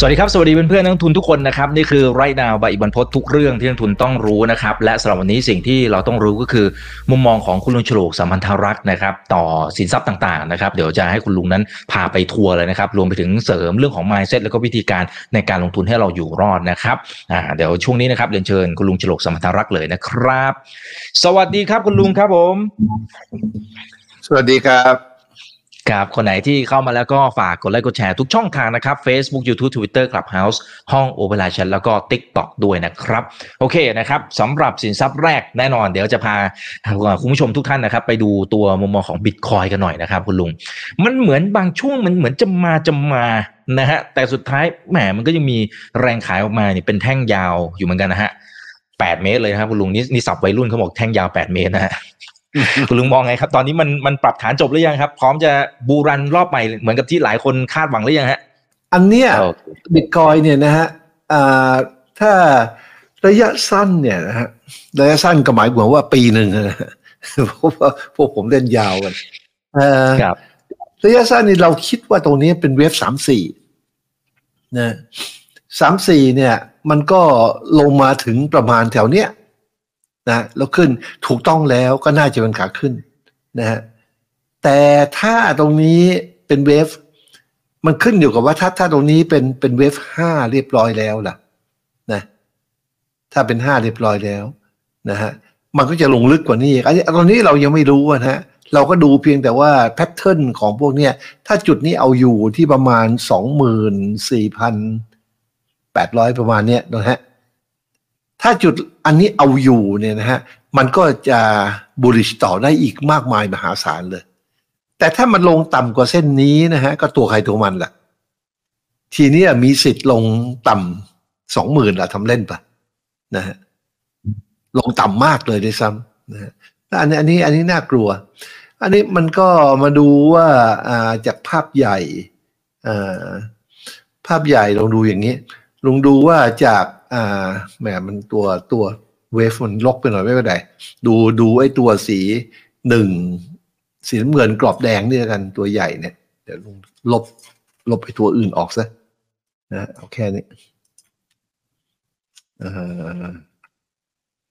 สวัสดีครับ สวัสดีเพื่อนๆนักทุนทุกคนนะครับนี่คือไรนาวใบอิบันพศทุกเรื่องที่นักทุนต้องรู้นะครับและสำหรับวันนี้สิ่งที่เราต้องรู้ก็คือ มุมมองของคุณลุงฉลกสัมพันธรักษ์นะครับต่อสินทรัพย์ต่างๆนะครับเดี๋ยวจะให้คุณลุงนั้นพาไปทัวร์เลยนะครับรวมไปถึงเสริมเรื่องของ mindset แล้วก็วิธีการในการลงทุนให้เราอยู่รอดนะครับอ่าเดี๋ยวช่วงนี้นะครับเรียนเชิญคุณลุงฉลกสัมพันธรักษ์เลยนะครับ สวัสดีครับคุณลุงครับผม สวัสดีครับ ครับ คนไหนที่เข้ามาแล้วก็ฝากกดไลค์กดแชร์ทุกช่องทางนะครับ Facebook YouTube Twitter Clubhouse ห้อง o p e r a t i o n แล้วก็ TikTok ด้วยนะครับ โอเคนะครับสำหรับสินทรัพย์แรกแน่นอน เดี๋ยวจะพาคุณผู้ชมทุกท่านนะครับ ไปดูตัวมุมมองของบิตคอยกันหน่อยนะครับ คุณลุง มันเหมือนบางช่วงมันเหมือนจะมาจะมานะฮะแต่สุดท้ายแหมมันก็ยังมีแรงขายออกมาเนี่ยเป็นแท่งยาวอยู่เหมือนกันนะฮะแปดเมตรเลยนะครับคุณลุงนี่นี่สับวัยรุ่นเขาบอกแท่งยาวแปดเมตรนะฮะ คุณลุงมองไงครับ ตอนนี้มันมันปรับฐานจบหรือยังครับ พร้อมจะบูรันรอบใหม่เหมือนกับที่หลายคนคาดหวังหรือยังฮะ อันเนี้ยโอเคบิตคอยเนี่ยนะฮะอ่าถ้าระยะสั้นเนี่ยนะฮะระยะสั้นก็หมายความว่าปีหนึ่งนะฮะเพราะว่าพวกผมเล่นยาวกันเอ่อครับระยะสั้นนี่เราคิดว่าตรงนี้เป็นเวฟสามสี่นะสามสี่เนี่ย มันก็ลงมาถึงประมาณแถวเนี้ย นะแล้วขึ้นถูกต้องแล้วก็น่าจะเป็นขาขึ้นนะฮะแต่ถ้าตรงนี้เป็นเวฟมันขึ้นอยู่กับว่าถ้าถ้าตรงนี้เป็นเป็นเวฟห้าเรียบร้อยแล้วล่ะนะถ้าเป็นห้าเรียบร้อยแล้วนะฮะมันก็จะลงลึกกว่านี้อีกอันนี้ตอนนี้เรายังไม่รู้นะฮะเราก็ดูเพียงแต่ว่าแพทเทิร์นของพวกเนี้ยถ้าจุดนี้เอาอยู่ที่ประมาณสองหมื่นสี่พันแปดร้อยประมาณเนี้ยนะฮะ ถ้าจุดอันนี้เอาอยู่เนี่ยนะฮะมันก็จะบูริชต่อได้อีกมากมายมหาศาลเลย แต่ถ้ามันลงต่ำกว่าเส้นนี้นะฮะก็ตัวใครตัวมันแหละทีนี้มีสิทธิ์ลงต่ำสองหมื่นละทำเล่นปะนะฮะลงต่ำมากเลยด้วยซ้ำนะฮะแล้วอันนี้อันนี้อันนี้น่ากลัว อันนี้มันก็มาดูว่าจากภาพใหญ่ภาพใหญ่ลองดูอย่างนี้ ลองดูว่าจากอ่าแหมมันตัวตัวเวฟมันลกไปหน่อยไม่เป็นไรดูดูไอ้ตัวสีหนึ่งสีน้ำเงินกรอบแดงนี่ล้วกันตัวใหญ่เนี่ย เดี๋ยวลุงลบลบไอ้ตัวอื่นออกซะนะเอาแค่นี้เออ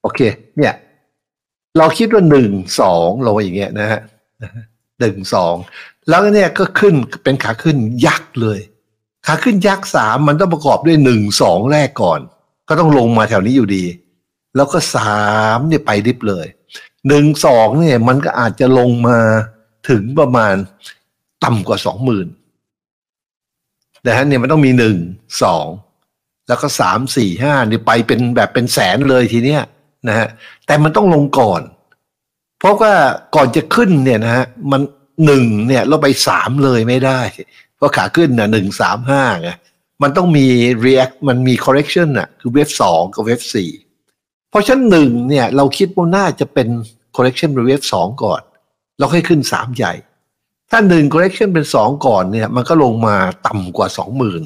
โอเค เนี่ย เราคิดว่าหนึ่งสองลงไปอย่างเงี้ยนะฮะหนึ่งสองแล้วเนี่ยก็ขึ้นเป็นขาขึ้นยักษ์เลย ขาขึ้นยักษ์สามมันต้องประกอบด้วยหนึ่งสองแรกก่อน ก็ต้องลงมาแถวนี้อยู่ดี แล้วก็สามเนี่ยไปดิบเลยหนึ่งสองเนี่ยมันก็อาจจะลงมาถึงประมาณต่ำกว่าสองหมื่นนะฮะเนี่ยมันต้องมีหนึ่งสองแล้วก็สามสี่ห้าเนี่ยไปเป็นแบบเป็นแสนเลยทีเนี้ยนะฮะแต่มันต้องลงก่อน เพราะว่าก่อนจะขึ้นเนี่ยนะฮะมันหนึ่งเนี่ยเราไปสามเลยไม่ได้ เพราะขาขึ้นน่ะหนึ่งสามห้าไงมันต้องมี react มันมี correction น่ะคือเวฟสองกับเวฟสี่เพราะชั้นหนึ่งเนี่ยเราคิดว่าน่าจะเป็น correction เป็นเวฟสองก่อนแล้วค่อยขึ้นสามใหญ่ ถ้าหนึ่ง correction เป็นสองก่อนเนี่ย มันก็ลงมาต่ำกว่าสองหมื่น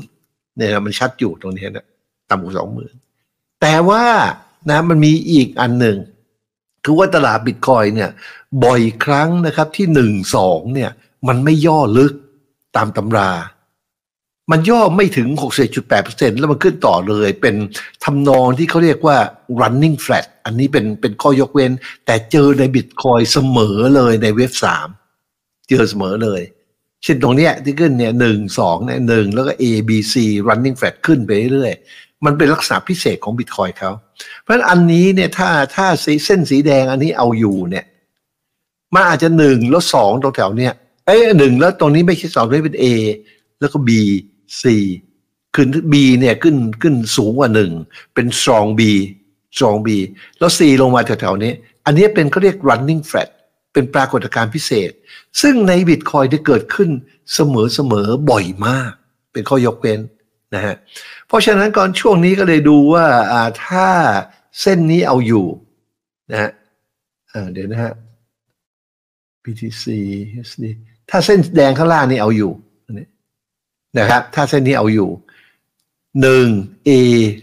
เนี่ยมันชัดอยู่ตรงนี้นะต่ำกว่าสองหมื่นแต่ว่านะมันมีอีกอันหนึ่งคือว่าตลาดบิตคอยเนี่ยบ่อยครั้งนะครับที่หนึ่งสองเนี่ยมันไม่ย่อลึก ตามตำรา มันย่อไม่ถึง 61.8%แล้วมันขึ้นต่อเลยเป็นทำนองที่เขาเรียกว่า running flat อันนี้เป็นเป็นข้อยกเว้น แต่เจอในบิตคอยเสมอเลยในเว็บสามเจอเสมอเลยเช่นตรงเนี้ยที่ขึ้นเนี่ยหนึ่งสองเนี่ยหนึ่งแล้วก็ A B C running flat ขึ้นไปเรื่อยๆมันเป็นลักษณะพิเศษของบิตคอยเขาเพราะฉะนั้นอันนี้เนี่ยถ้าถ้าเส้นสีแดงอันนี้เอาอยู่เนี่ยมันอาจจะหนึ่งแล้วสองตรงแถวเนี้ย เอ้หนึ่งแล้วตรงนี้ไม่ใช่สองตรงนี้เป็น A แล้วก็ B C ขึ้น B เนี่ยขึ้นขึ้นสูงกว่าหนึ่งเป็น strong B strong B แล้ว C ลงมาแถวๆนี้ อันนี้เป็นเขาเรียก running flat เป็นปรากฏการณ์พิเศษ ซึ่งในบิตคอยได้เกิดขึ้นเสมอๆบ่อยมาก เป็นข้อยกเว้นนะฮะเพราะฉะนั้นก่อนช่วงนี้ก็เลยดูว่าอ่าถ้าเส้นนี้เอาอยู่นะฮะเดี๋ยวนะฮะ BTC USD ถ้าเส้นแดงข้างล่างนี่เอาอยู่นนี้นะครับ ถ้าเส้นนี้เอาอยู่หนึ่ง A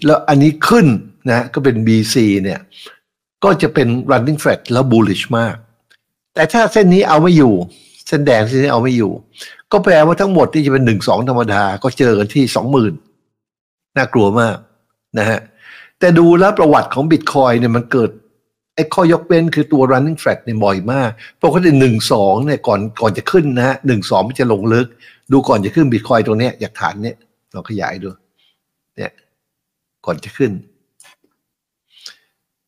แล้วอันนี้ขึ้นนะก็เป็น BC เนี่ยก็จะเป็น running flat แล้ว bullish มาก แต่ถ้าเส้นนี้เอาไม่อยู่ เส้นแดงเส้นนี้เอาไม่อยู่ ก็แปลว่าทั้งหมดที่จะเป็นหนึ่งสองธรรมดา ก็เจอกันที่สองหมื่นน่ากลัวมากนะฮะแต่ดูแล้วประวัติของบิตคอยเนี่ยมันเกิด ไอ้ข้อยกเว้นคือตัว running flat เนี่ยบ่อยมากปกติหนึ่งสองเนี่ยก่อนก่อนจะขึ้นนะฮะหนึ่งสองมันจะลงลึก ดูก่อนจะขึ้นบิตคอยตรงเนี้ยอยากฐานเนี่ยเราขยายดู เนี่ย ก่อนจะขึ้น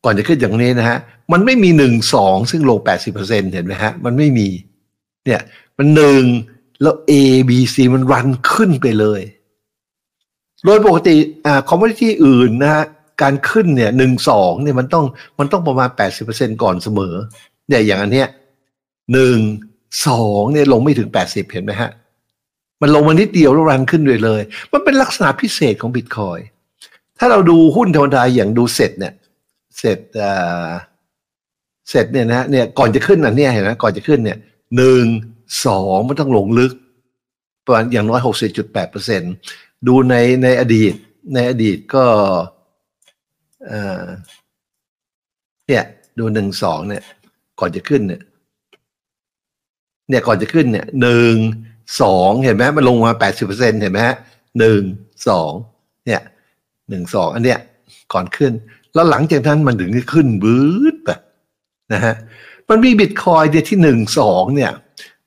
ก่อนจะขึ้นอย่างนี้นะฮะ มันไม่มีหนึ่งสองซึ่งลงแปดสิบเปอร์เซ็นเห็นไหมฮะ มันไม่มี เนี่ย มันหนึ่งแล้ว A B C มันรันขึ้นไปเลย โดยปกติอ่าคอมมูนิตี้อื่นนะฮะ การขึ้นเนี่ยหนึ่งสองเนี่ยมันต้องมันต้องประมาณแปดสิบเปอร์เซ็นก่อนเสมอเนี่ยอย่างอันเนี้ยหนึ่งสองเนี่ยลงไม่ถึงแปดสิบเห็นไหมฮะ มันลงมานิดเดียวแล้วรันขึ้นเลยเลย มันเป็นลักษณะพิเศษของบิตคอยถ้าเราดูหุ้นธรรมดาอย่างดูเสร็จเนี่ยเสร็จอ่าเสร็จเนี่ยนะเนี่ยก่อนจะขึ้นอันเนี้ยเห็นไหมก่อนจะขึ้นเนี่ยหนึ่งสองมันต้องลงลึกประมาณอย่างน้อยหกสิบจุดแปดเปอร์เซ็นดูในในอดีตในอดีตก็ เอ่อเนี่ยดูหนึ่งสองเนี่ย ก่อนจะขึ้นเนี่ย เนี่ยก่อนจะขึ้นเนี่ยหนึ่งสองเห็นไหมมันลงมาแปดสิบเปอร์เซ็นเห็นไหมฮะหนึ่งสองเนี่ยหนึ่งสองอันเนี้ยก่อนขึ้น แล้วหลังจากนั้นมันถึงขึ้นบืดไปนะฮะมันมีบิตคอยเนี่ยที่หนึ่งสองเนี่ย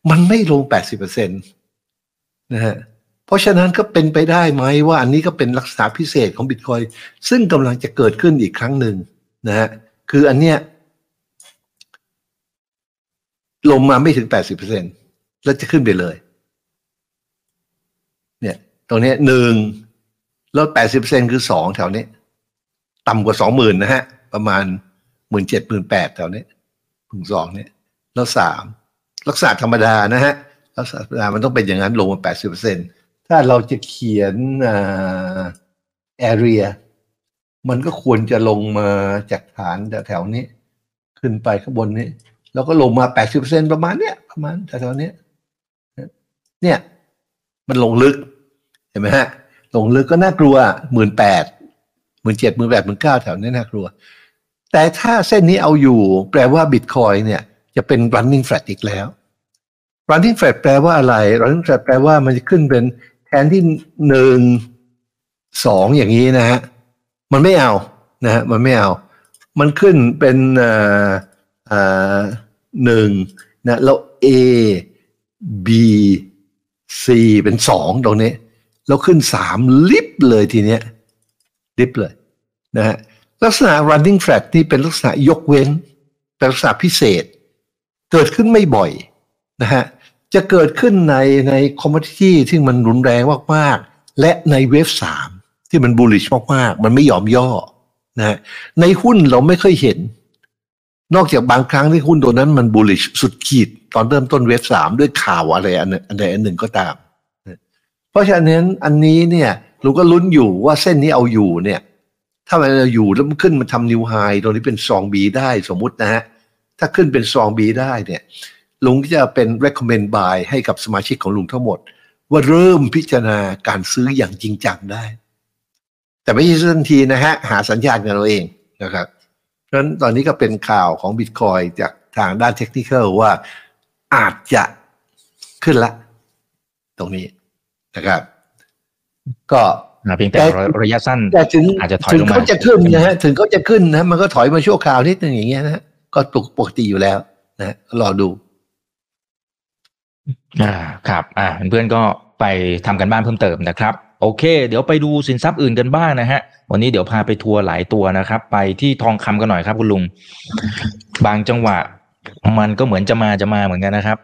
มันไม่ลงแปดสิบเปอร์เซ็นตนะฮะ ราะฉะนั้นก็เป็นไปได้ไหมว่าอันนี้ก็เป็นลักษณะพิเศษของบิตคอยซึ่งกำลังจะเกิดขึ้นอีกครั้งหนึ่งนะฮะคืออันเนี้ยลงมาไม่ถึงแปดสิบเปอร์เซ็นแล้วจะขึ้นไปเลย เนี่ยตรงนี้หนึ่งล้วแปดสิบเปอร์เซ็นคือสองแถวนี้ ต่ำกว่าสองหมื่นนะฮะ ประมาณหมื่นเจ็ดหมื่นแปดแถวนี้ถึงสองเนี่ย แล้วสามลักษณะธรรมดานะฮะลักษณะธรรมดามันต้องเป็นอย่างนั้นลงมาแปดสิบเปอร์เซ็น ถ้าเราจะเขียนอ่า area มันก็ควรจะลงมาจากฐานแถวๆนี้ ขึ้นไปข้างบนนี้ แล้วก็ลงมาแปดสิบเประมาณเนี้ยประมาณแถวๆนี้เนี่ย มันลงลึก เห็นไหมฮะ ลงลึกก็น่ากลัวหมื่นแปดหมื่นเจ็ดหมื่นแปดหมื่นเก้าแถวนี้น่ากลัว แต่ถ้าเส้นนี้เอาอยู่ แปลว่าบิตคอยเนี่ย จะเป็น running flat อีกแล้ว running flat แปลว่าอะไร running flat แปลว่ามันจะขึ้นเป็น ทนที่หนึ่งสองอย่างนี้นะฮะมันไม่เอานะฮะมันไม่เอา มันขึ้นเป็นอ่าอ่าหนึ่งนะแล้ว A B C เป็นสองตรงนี้ แล้วขึ้นสามลิฟเลยทีเนี้ยลิฟเลยนะฮะลักษณะ running flat นี่เป็นลักษณะยกเว้นเป็นลักษณะพิเศษ เกิดขึ้นไม่บ่อยนะฮะ จะเกิดขึ้นในในคอมม o ดิตี้ที่มันรุนแรงมากๆ และในเวฟสามที่มันบูลลิชมากๆ มันไม่ยอมย่อนะในหุ้นเราไม่เคยเห็น นอกจากบางครั้งที่หุ้นตัวนั้นมันบูลลิชสุดขีด ตอนเริ่มต้นเวฟสามด้วยข่าวอะไรอันใดอันหนึ่งก็ตาม เพราะฉะนั้นอันนี้เนี่ยเราก็ลุ้นอยู่ว่าเส้นนี้เอาอยู่เนี่ย ถ้ามันเอาอยู่แล้วมันขึ้นมาทำนิวไฮตรงนี้เป็นซองบีได้สมมุตินะฮะถ้าขึ้นเป็นซองบีได้เนี่ย ลุงจะเป็น recommend buy ให้กับสมาชิกของลุงทั้งหมด ว่าเริ่มพิจารณาการซื้ออย่างจริงจังได้ แต่ไม่ใช่ทันทีนะฮะ หาสัญญาณกันเราเองนะครับเพราะฉะนั้นตอนนี้ก็เป็นข่าวของบิตคอยจากทางด้านเทคนิคว่าอาจจะขึ้นละ ตรงนี้นะครับ ก็เพียงแต่ระยะสั้นแต่ถึงอาจจะถอยถึงลงมาเขาจะขึ้นนะฮะถึงเขาจะขึ้นนะมันก็ถอยมาชั่วคราวนิดนึงอย่างเงี้ยนะฮะก็ปกปกติอยู่แล้วนะรอดู อ่าครับอ่าเพื่อนๆก็ไปทำกันบ้านเพิ่มเติมนะครับ โอเค เดี๋ยวไปดูสินทรัพย์อื่นกันบ้างนะฮะ วันนี้เดี๋ยวพาไปทัวร์หลายตัวนะครับ ไปที่ทองคำกันหน่อยครับคุณลุง บางจังหวะ มันก็เหมือนจะมาจะมาเหมือนกันนะครับ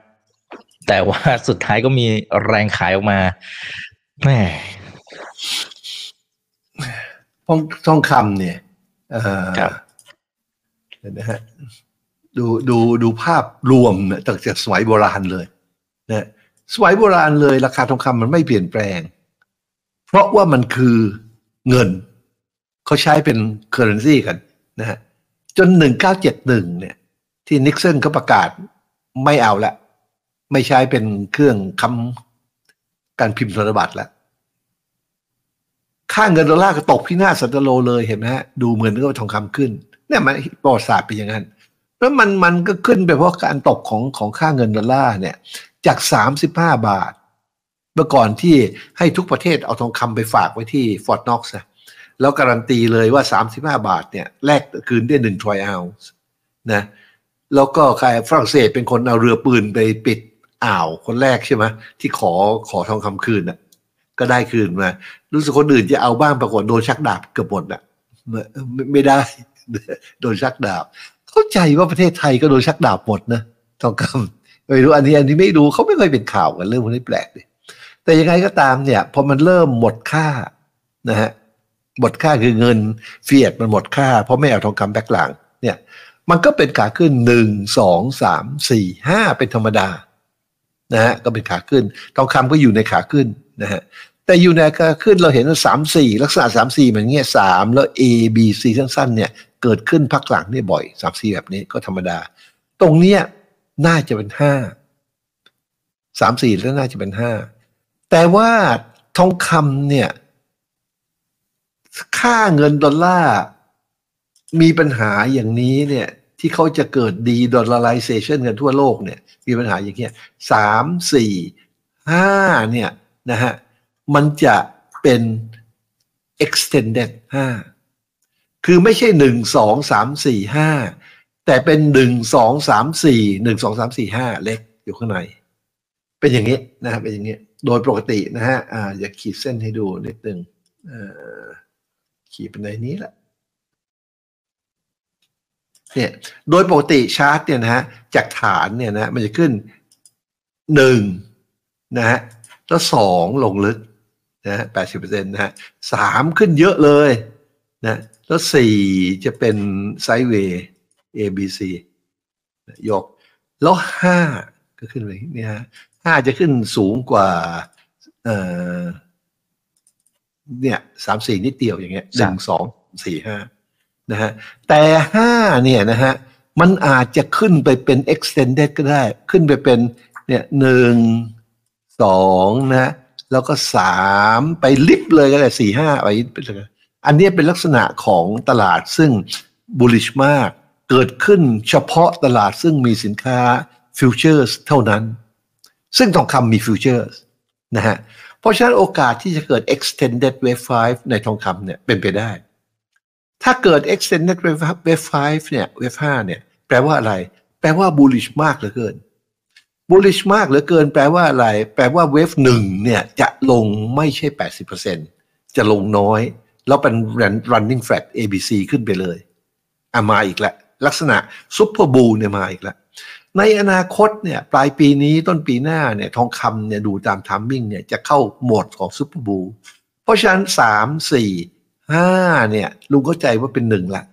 แต่ว่าสุดท้ายก็มีแรงขายออกมาแหมทองทองคำเนี่ยเอ่อครับเดี๋ยวนะฮะดูดูดูภาพรวมเนี่ยตั้งแต่สมัยโบราณเลย นะสมัยโบราณเลยราคาทองคำมันไม่เปลี่ยนแปลง เพราะว่ามันคือเงิน เขาใช้เป็นเคอร์เรนซีกันนะฮะจนหนึ่งเก้าเจ็ดหนึ่งเนี่ย ที่นิกสันเขาประกาศไม่เอาละ ไม่ใช้เป็นเครื่องค้ำการพิมพ์ธนบัตรแล้วค่าเงินดอลลาร์ก็ตกพินาศสันตะโรเลยเห็นไหมฮะดูเหมือนกับทองคำขึ้นเนี่ยมันประวัติศาสตร์เป็นอย่างนั้นแล้วมันมันก็ขึ้นไปเพราะการตกของของค่าเงินดอลลาร์เนี่ย จากสามสิบห้าบาท เมื่อก่อนที่ให้ทุกประเทศเอาทองคำไปฝากไว้ที่ Fort Knox แล้วการันตีเลยว่า 35 บาทเนี่ยแลกคืนได้หนึ่ง troy ounce นะแล้วก็ใครฝรั่งเศสเป็นคนเอาเรือปืนไปปิดอ่าวคนแรกใช่ไหมที่ขอขอทองคำคืนน่ะก็ได้คืนมา รู้สึกคนอื่นจะเอาบ้างปรากฏโดนชักดาบเกือบหมดอะไไม่ได้ โดนชักดาบ เข้าใจว่าประเทศไทยก็โดนชักดาบหมดนะทองคำ ไม่รู้อันนี้อันนี้ไม่รู้เขาไม่เคยเป็นข่าวกันเรื่องพวกนี้แปลกเลยแต่ยังไงก็ตามเนี่ยพอมันเริ่มหมดค่านะฮะหมดค่าคือเงินเฟียดมันหมดค่า เพราะไม่เอาทองคำแบกหลังเนี่ย มันก็เป็นขาขึ้นหนึ่งสองสามสี่ห้าเป็นธรรมดานะฮะก็เป็นขาขึ้น ทองคำก็อยู่ในขาขึ้นนะฮะแต่อยู่ในขาขึ้นเราเห็นว่าสามสี่ลักษณะสามสี่มันเงี้ยสามแล้ว A B C สั้นๆเนี่ยเกิดขึ้นพักหลังนี่บ่อยสามสี่แบบนี้ก็ธรรมดา ตรงเนี้ย น่าจะเป็นห้าสามสี่แล้วน่าจะเป็นห้าแต่ว่าทองคำเนี่ย ค่าเงินดอลลาร์มีปัญหาอย่างนี้เนี่ยที่เขาจะเกิดดีดอลลาร์เซชันกันทั่วโลกเนี่ยมีปัญหาอย่างเงี้ยสามสี่ห้าเนี่ยนะฮะมันจะเป็น extended ห้าคือไม่ใช่หนึ่งสองสามสี่ห้า แต่เป็นหนึ่งสองสามสี่หนึ่งสองสามสี่ห้าเล็กอยู่ข้างใน เป็นอย่างนี้นะฮะเป็นอย่างนี้ โดยปกตินะฮะอ่าอยากขีดเส้นให้ดูนิดนึงอ่าขีดเป็นในนี้แหละเนี่ยโดยปกติชาร์ตเนี่ยนะฮะจากฐานเนี่ยนะมันจะขึ้นหนึ่งนะฮะแล้วสองลงลึกนะฮะแปดสิบเปอร์เซ็นต์นะฮะสามขึ้นเยอะเลยนะแล้วสี่จะเป็นไซด์เวย์ A B C ยก แล้วห้าก็ขึ้นไปเนี่ยฮะห้าจะขึ้นสูงกว่าเอ่อเนี่ยสามสี่นิดเดียวอย่างเงี้ยหนึ่งสองสี่ห้านะฮะแต่ห้าเนี่ยนะฮะมันอาจจะขึ้นไปเป็น extended ก็ได้ ขึ้นไปเป็นเนี่ยหนึ่งสองนะแล้วก็สามไปลิฟเลยก็ได้สี่ห้าไปอันนี้เป็นลักษณะของตลาดซึ่ง bullish มาก เกิดขึ้นเฉพาะตลาดซึ่งมีสินค้า futures เท่านั้น ซึ่งทองคำมี futures นะฮะเพราะฉะนั้นโอกาสที่จะเกิด extended wave 5 ในทองคำเนี่ยเป็นไปได้ ถ้าเกิด extended wave 5เนี่ย wave 5เนี่ยแปลว่าอะไร แปลว่า bullish มากเหลือเกิน bullish มากเหลือเกิน แปลว่าอะไร แปลว่า wave หนึ่งเนี่ยจะลงไม่ใช่ 80%จะลงน้อย แล้วเป็น running flat ABC ขึ้นไปเลยอะมาอีกแล้ว ลักษณะ super bull เนี่ยมาอีกแล้วในอนาคตเนี่ยปลายปีนี้ต้นปีหน้าเนี่ยทองคำเนี่ยดูตามทามมิ่งเนี่ยจะเข้าโหมดของซูเปอร์บูลเพราะฉะนั้นสามสี่ห้าเนี่ยลุงเข้าใจว่าเป็นหนึ่งละ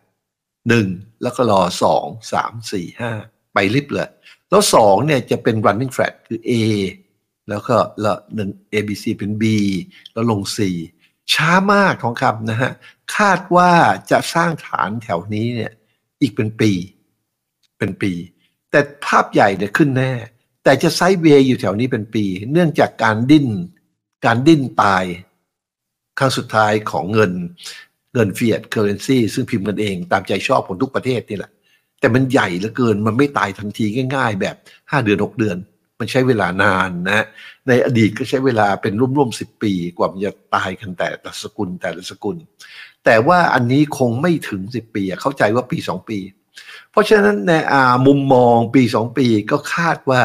หนึ่งแล้วก็รอสองสามสี่ห้าไปริบเลย แล้วสองเนี่ยจะเป็น running flat คือ A แล้วก็ละหนึ่ง A B C เป็น B แล้วลง C ช้ามากทองคำนะฮะคาดว่าจะสร้างฐานแถวนี้เนี่ย อีกเป็นปี เป็นปี แต่ภาพใหญ่เนี่ยขึ้นแน่ แต่จะไซด์เวย์อยู่แถวนี้เป็นปี เนื่องจากการดิ้น การดิ้นตาย ครั้งสุดท้ายของเงินเงินเฟียดเคอร์เรนซีซึ่งพิมพ์กันเองตามใจชอบของทุกประเทศนี่แหละ แต่มันใหญ่เหลือเกินมันไม่ตายทันทีง่าย ๆ แบบ 5 เดือน 6 เดือน มันใช้เวลานานนะ ในอดีตก็ใช้เวลาเป็นร่วมๆสิปี กว่ามันจะตายกันแต่ละสกุลแต่ละสกุล แต่ว่าอันนี้คงไม่ถึง 10 ปี เข้าใจว่าปี 2 ปี เพราะฉะนั้นในอามุมมองปีสองปีก็คาดว่า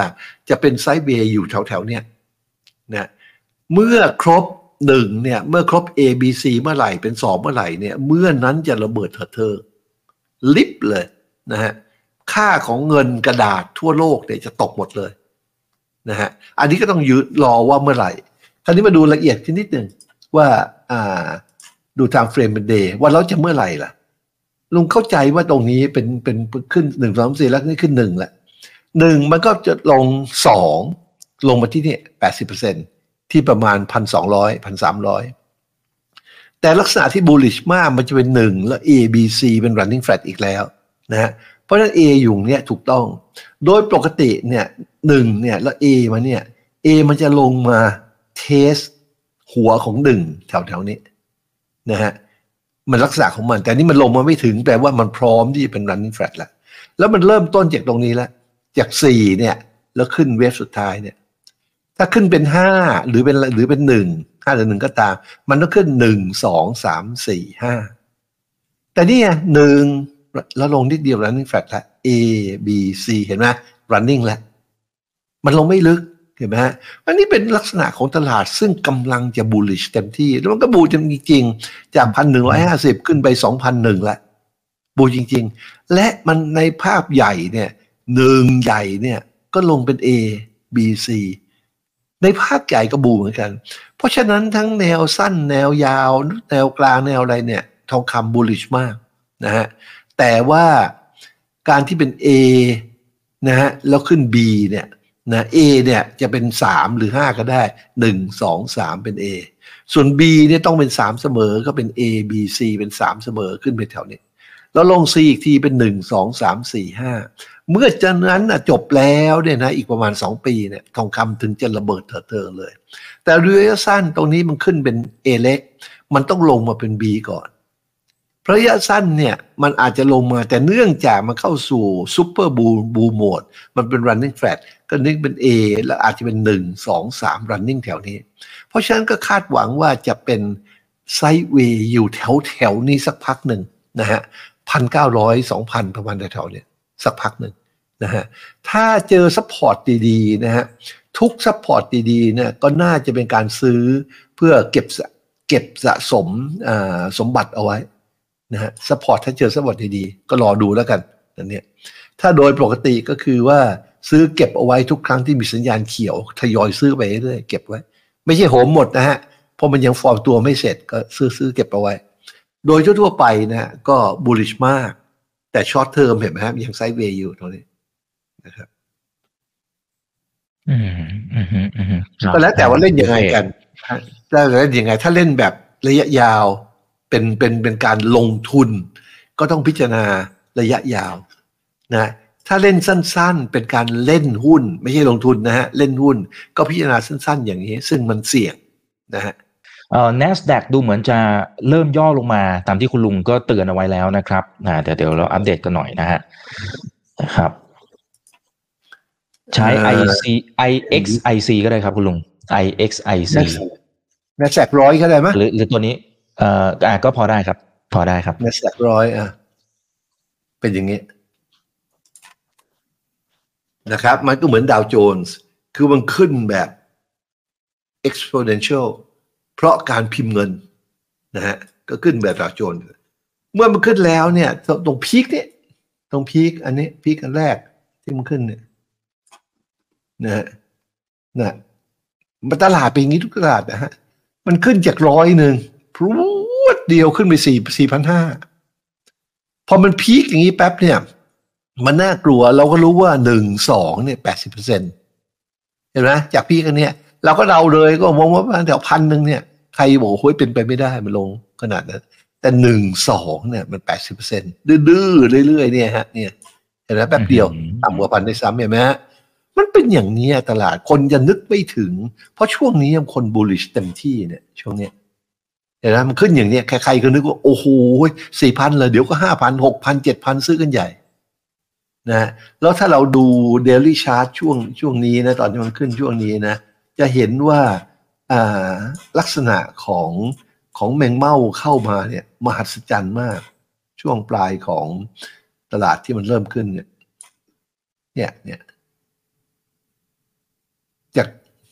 จะเป็นไซเวย์อยู่แถวๆเนี้ยนะเมื่อครบหนึ่งเนี่ยเมื่อครบ A B C เมื่อไหร่เป็นสองเมื่อไหร่เนี่ยเมื่อนั้นจะระเบิดเถิดเธอลิบเลยนะฮะค่าของเงินกระดาษทั่วโลกเนี่ยจะตกหมดเลยนะฮะอันนี้ก็ต้องยืดรอว่าเมื่อไหร่ คราวนี้มาดูละเอียดทีนิดหนึ่งว่าอ่า ดูทางเฟรมเป็นเดย์ว่าเราจะเมื่อไหร่ล่ะ ลุงเข้าใจว่าตรงนี้เป็นเป็นขึ้นหนึ่งสองสี่แล้วนี่ขึ้นหนึ่งแหละหนึ่งมันก็จะลงสองลงมาที่นี่แปดสิบเปอร์เซ็นที่ประมาณพันสองร้อยพันสามร้อยแต่ลักษณะที่ bullish มากมันจะเป็นหนึ่งแล้ว A B C เป็น running flat อีกแล้วนะฮะเพราะฉะนั้น A อยู่เนี่ยถูกต้อง โดยปกติเนี่ยหนึ่งเนี่ยแล้ว A มาเนี่ย A มันจะลงมาเทสหัวของหนึ่งแถวๆนี้ นะฮะมันลักษณะของมัน แต่นี่มันลงมาไม่ถึงแปลว่ามันพร้อมที่จะเป็น running flat แล้วแล้วมันเริ่มต้นจากตรงนี้แล้วจากสี่เนี่ย แล้วขึ้นเวฟสุดท้ายเนี่ย ถ้าขึ้นเป็นห้าหรือเป็นหรือเป็นหนึ่งห้าหรือหนึ่งก็ตาม มันต้องขึ้นหนึ่งสองสามสี่ห้าแต่นี่หนึ่งแล้วลงนิดเดียว running flat ละ A B C เห็นไหม running แล้วมันลงไม่ลึก เห็นไหมฮะอันนี้เป็นลักษณะของตลาดซึ่งกำลังจะ bullish เต็มที่ แล้วมันก็บูจริงๆจากพันหนึ่งร้อยห้าสิบขึ้นไปสองพันหนึ่งละบูจริง ๆ และมันในภาพใหญ่เนี่ยหนึ่งใหญ่เนี่ยก็ลงเป็น A B C ในภาคใหญ่ก็บูเหมือนกัน เพราะฉะนั้นทั้งแนวสั้นแนวยาว แนวกลางแนวอะไรเนี่ยทองคำ bullish มากนะฮะแต่ว่าการที่เป็น A นะฮะแล้วขึ้น B เนี่ย นะ A เนี่ยจะเป็น 3 หรือ 5 ก็ได้ 1 2 3 เป็น A ส่วน B เนี่ยต้องเป็น 3 เสมอก็เป็น A B C เป็น 3 เสมอขึ้นไปแถวนี้ แล้วลง C อีกทีเป็น 1 2 3 4 5 เมื่อจากนั้นจบแล้วเนี่ยนะอีกประมาณ 2 ปีเนี่ยทองคำถึงจะระเบิดเถิดเทิงเลย แต่ระยะสั้นตรงนี้มันขึ้นเป็น A เล็ก มันต้องลงมาเป็น B ก่อน ระยะสั้นเนี่ยมันอาจจะลงมาแต่เนื่องจากมันเข้าสู่ซูเปอร์บูบูโหมดมันเป็น running flat ก็นึกเป็น A แล้วอาจจะเป็น 1 2 3 running แถวนี้ เพราะฉะนั้นก็คาดหวังว่าจะเป็น sideway อยู่แถวแถวนี้สักพักหนึ่งนะฮะพันเก้าร้อยสองพันประมาณแถวๆนี้สักพักหนึ่งนะฮะถ้าเจอ support ดีๆนะฮะทุก support ดีๆเนี่ยก็น่าจะเป็นการซื้อเพื่อเก็บเก็บสะสมสมบัติเอาไว้ นะฮะ support ถ้าเจอ support ดีๆก็รอดูแล้วกันนั่นเนี่ยถ้าโดยปกติก็คือว่าซื้อเก็บเอาไว้ทุกครั้งที่มีสัญญาณเขียวทยอยซื้อไปเรื่อยเก็บไว้ ไม่ใช่โหมหมดนะฮะเพราะมันยังฟอร์มตัวไม่เสร็จก็ซื้อซื้อเก็บเอาไว้ โดยทั่วไปนะฮะก็ bullish มาก แต่ short term เห็นไหมครับยัง sideway อยู่ตรงนี้นะครับก็แล้วแต่ว่าเล่นยังไงกันแล้วเล่นยังไง ถ้าเล่นแบบระยะยาว เป็นเป็นเป็นการลงทุน ก็ต้องพิจารณาระยะยาวนะถ้าเล่นสั้นๆ เป็นการเล่นหุ้น ไม่ใช่ลงทุนนะฮะเล่นหุ้นก็พิจารณาสั้นๆ อย่างนี้ ซึ่งมันเสี่ยงนะฮะเอ่อ NASDAQ ดูเหมือนจะเริ่มย่อลงมาตามที่คุณลุงก็เตือนเอาไว้แล้วนะครับนะเดี๋ยวเดี๋ยวเราอัปเดตกันหน่อยนะฮะนะครับ ใช้ IC IXIC ก็ได้ครับคุณลุง IXIC NASDAQ ร้อยก็ได้ไหมหรือหรือตัวนี้ เอ่ออ่าก็พอได้ครับ พอได้ครับเนสแตกร้อยอะเป็นอย่างนี้นะครับ มันก็เหมือนดาวโจนส์คือมันขึ้นแบบ exponential เพราะการพิมพ์เงินนะฮะก็ขึ้นแบบดาวโจนส์เมื่อมันขึ้นแล้วเนี่ย ตรงพีคเนี่ยตรงพีคอันนี้พีคอันแรกที่มันขึ้นเนี่ยนะฮะนะมันตลาดเป็นอย่างนี้ทุกตลาดนะฮะมันขึ้นจากร้อยหนึ่ง รวดเดียวขึ้นไปสี่สี่พันห้าพอมันพีคอย่างนี้แป๊บเนี่ย มันน่ากลัวเราก็รู้ว่าหนึ่งสองเนี่ยแปดสิบเปอร์เซ็นเห็นไหมจากพีกันเนี่ยเราก็เดาเลยก็มองว่าแถวพันหนึ่งเนี่ยใครบอกโอ้ยเป็นไปไม่ได้มันลงขนาดนั้น แต่หนึ่งสองเนี่ยมันแปดสิบเปอร์เซ็นดื้อเรื่อยๆเนี่ยฮะเนี่ยเห็นไหมแป๊บเดียวต่ำกว่าพันในซ้ำเห็นไหมฮะมันเป็นอย่างนี้ตลาดคนจะนึกไม่ถึง เพราะช่วงนี้คนบูลลิชเต็มที่เนี่ยช่วงเนี้ย เห็นไหมมันขึ้นอย่างเนี้ยใครๆก็นึกว่า โอ้โหสี่พันเลยเดี๋ยวก็ห้าพันหกพันเจ็ดพันซื้อกันใหญ่นะแล้วถ้าเราดูเดลี่ชาร์ตช่วงช่วงนี้นะตอนที่มันขึ้นช่วงนี้นะ จะเห็นว่าลักษณะของของแมงเม่าเข้ามาเนี่ยมหัศจรรย์มาก ช่วงปลายของตลาดที่มันเริ่มขึ้นเนี่ยเนี่ยเนี่ยจาก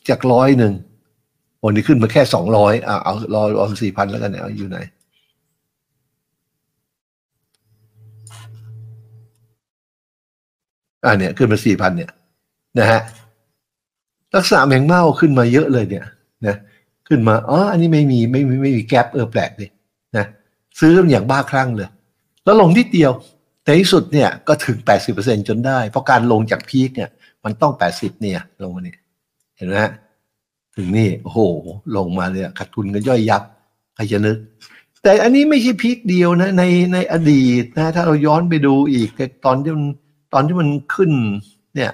จากร้อยหนึ่ง วันนี้ขึ้นมาแค่สองร้อยเอาเอารอรอสี่พันแล้วกันเนี่ยอยู่ไหนอ่าเนี่ยขึ้นมาสี่พันเนี่ยนะฮะลักษณะแมงเม่าขึ้นมาเยอะเลยเนี่ยนะขึ้นมาอ๋ออันนี้ไม่มีไม่มีไม่มีแกลบเออแปลกเลยนะซื้ออย่างบ้าคลั่งเลย แล้วลงนิดเดียวแต่ที่สุดเนี่ยก็ถึงแปดสิบเปอร์เซ็นจนได้ เพราะการลงจากพีคเนี่ยมันต้องแปดสิบเนี่ยลงมาเนี่ยเห็นไหมฮะ ถึงนี่โอ้โห ลงมาเลยขาดทุนกันย่อยยับใครจะนึก แต่อันนี้ไม่ใช่พีคเดียวนะ ในในอดีตนะ ถ้าเราย้อนไปดูอีกตอนที่มันตอนที่มันขึ้น เนี่ย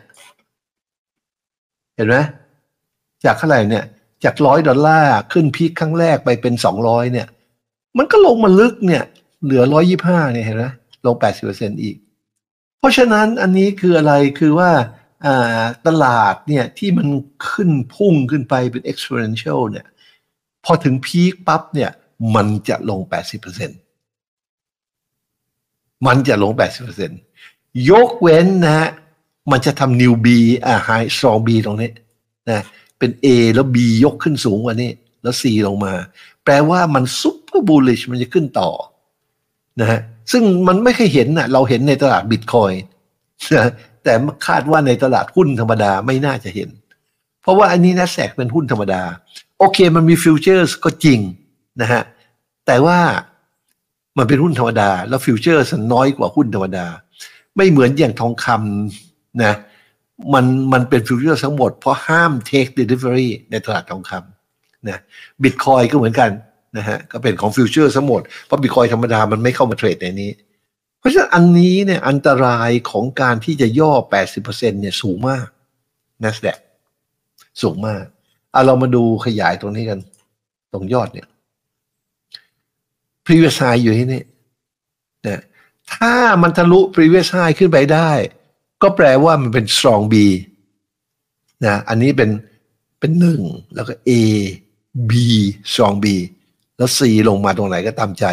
เห็นไหมจากเท่าไหร่เนี่ย จากร้อยดอลลาร์ขึ้นพีคครั้งแรกไปเป็นสองร้อยเนี่ย มันก็ลงมาลึกเนี่ย เหลือร้อยยี่ห้าเนี่ยเห็นไหมลงแปดสิบเปอร์เซ็นอีก เพราะฉะนั้นอันนี้คืออะไรคือว่า ตลาดเนี่ยที่มันขึ้นพุ่งขึ้นไปเป็น exponential เนี่ยพอถึงพีคปั๊บเนี่ยมันจะลง 80%มันจะลง 80%ยกเว้นนะฮะมันจะทำ new B อ่า high strong B ตรงนี้นะเป็น A แล้ว B ยกขึ้นสูงกว่านี้ แล้ว C ลงมา แปลว่ามัน super bullish มันจะขึ้นต่อนะฮะซึ่งมันไม่เคยเห็นนะเราเห็นในตลาดบิตคอยนะ แต่คาดว่าในตลาดหุ้นธรรมดาไม่น่าจะเห็น เพราะว่าอันนี้นะแสกเป็นหุ้นธรรมดา โอเคมันมีฟิวเจอร์สก็จริงนะฮะแต่ว่ามันเป็นหุ้นธรรมดา แล้ว futures น้อยกว่าหุ้นธรรมดา ไม่เหมือนอย่างทองคำนะมันมันเป็น future ทั้งหมด เพราะห้าม take delivery ในตลาดทองคำนะบิตคอยน์ก็เหมือนกันนะฮะก็เป็นของ future ทั้งหมด เพราะบิตคอยน์ธรรมดามันไม่เข้ามา trade ในนี้ เพราะฉะนั้นอันนี้เนี่ยอันตรายของการที่จะย่อ 80%เนี่ยสูงมาก NASDAQ สูงมากเอาเรามาดูขยายตรงนี้กัน ตรงยอดเนี่ย previous high อยู่ที่นี่นะถ้ามันทะลุ previous high ขึ้นไปได้ ก็แปลว่ามันเป็น strong B นะอันนี้เป็นเป็นหนึ่งแล้วก็ A B strong B แล้ว C ลงมาตรงไหนก็ตามใจ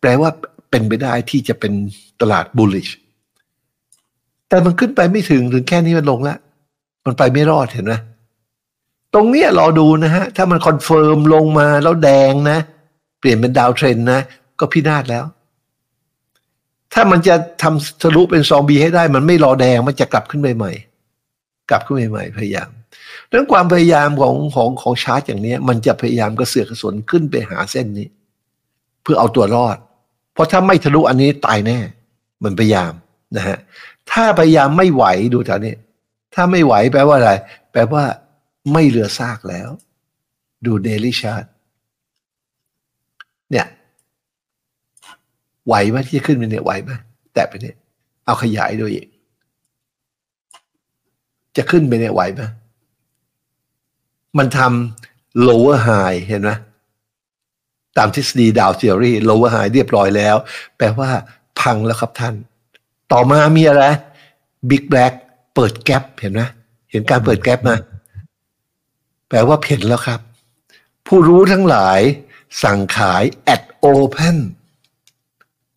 แปลว่า เป็นไปได้ที่จะเป็นตลาด bullish แต่มันขึ้นไปไม่ถึงถึงแค่นี้มันลงแล้ว มันไปไม่รอดเห็นไหมตรงเนี้ยรอดูนะฮะ ถ้ามัน confirm ลงมาแล้วแดงนะ เปลี่ยนเป็น downtrend นะ ก็พินาศแล้ว ถ้ามันจะทำทะลุเป็น zone B ให้ได้ มันไม่รอแดงมันจะกลับขึ้นไปใหม่ กลับขึ้นไปใหม่พยายามดังนั้นความพยายามของของของชาร์จอย่างนี้มันจะพยายามกระเสือกกระสนขึ้นไปหาเส้นนี้ เพื่อเอาตัวรอด เพราะถ้าไม่ทะลุอันนี้ตายแน่มันพยายามนะฮะถ้าพยายามไม่ไหวดูแถวนี้ ถ้าไม่ไหวแปลว่าอะไร แปลว่าไม่เหลือซากแล้ว ดูเดลิชาร์ตเนี่ย ไหวไหมที่จะขึ้นไปเนี่ยไหวไหมแตะไปเนี่ย เอาขยายดูอีกจะขึ้นไปเนี่ยไหวไหมมันทำ lower high เห็นไหม ตามทฤษฎีดาวเทอรี่ lower high เรียบร้อยแล้ว แปลว่าพังแล้วครับท่าน ต่อมามีอะไร big black เปิดแกลบเห็นไหมเห็นการเปิดแกลบไหมแปลว่าเห็นแล้วครับ ผู้รู้ทั้งหลายสั่งขาย at open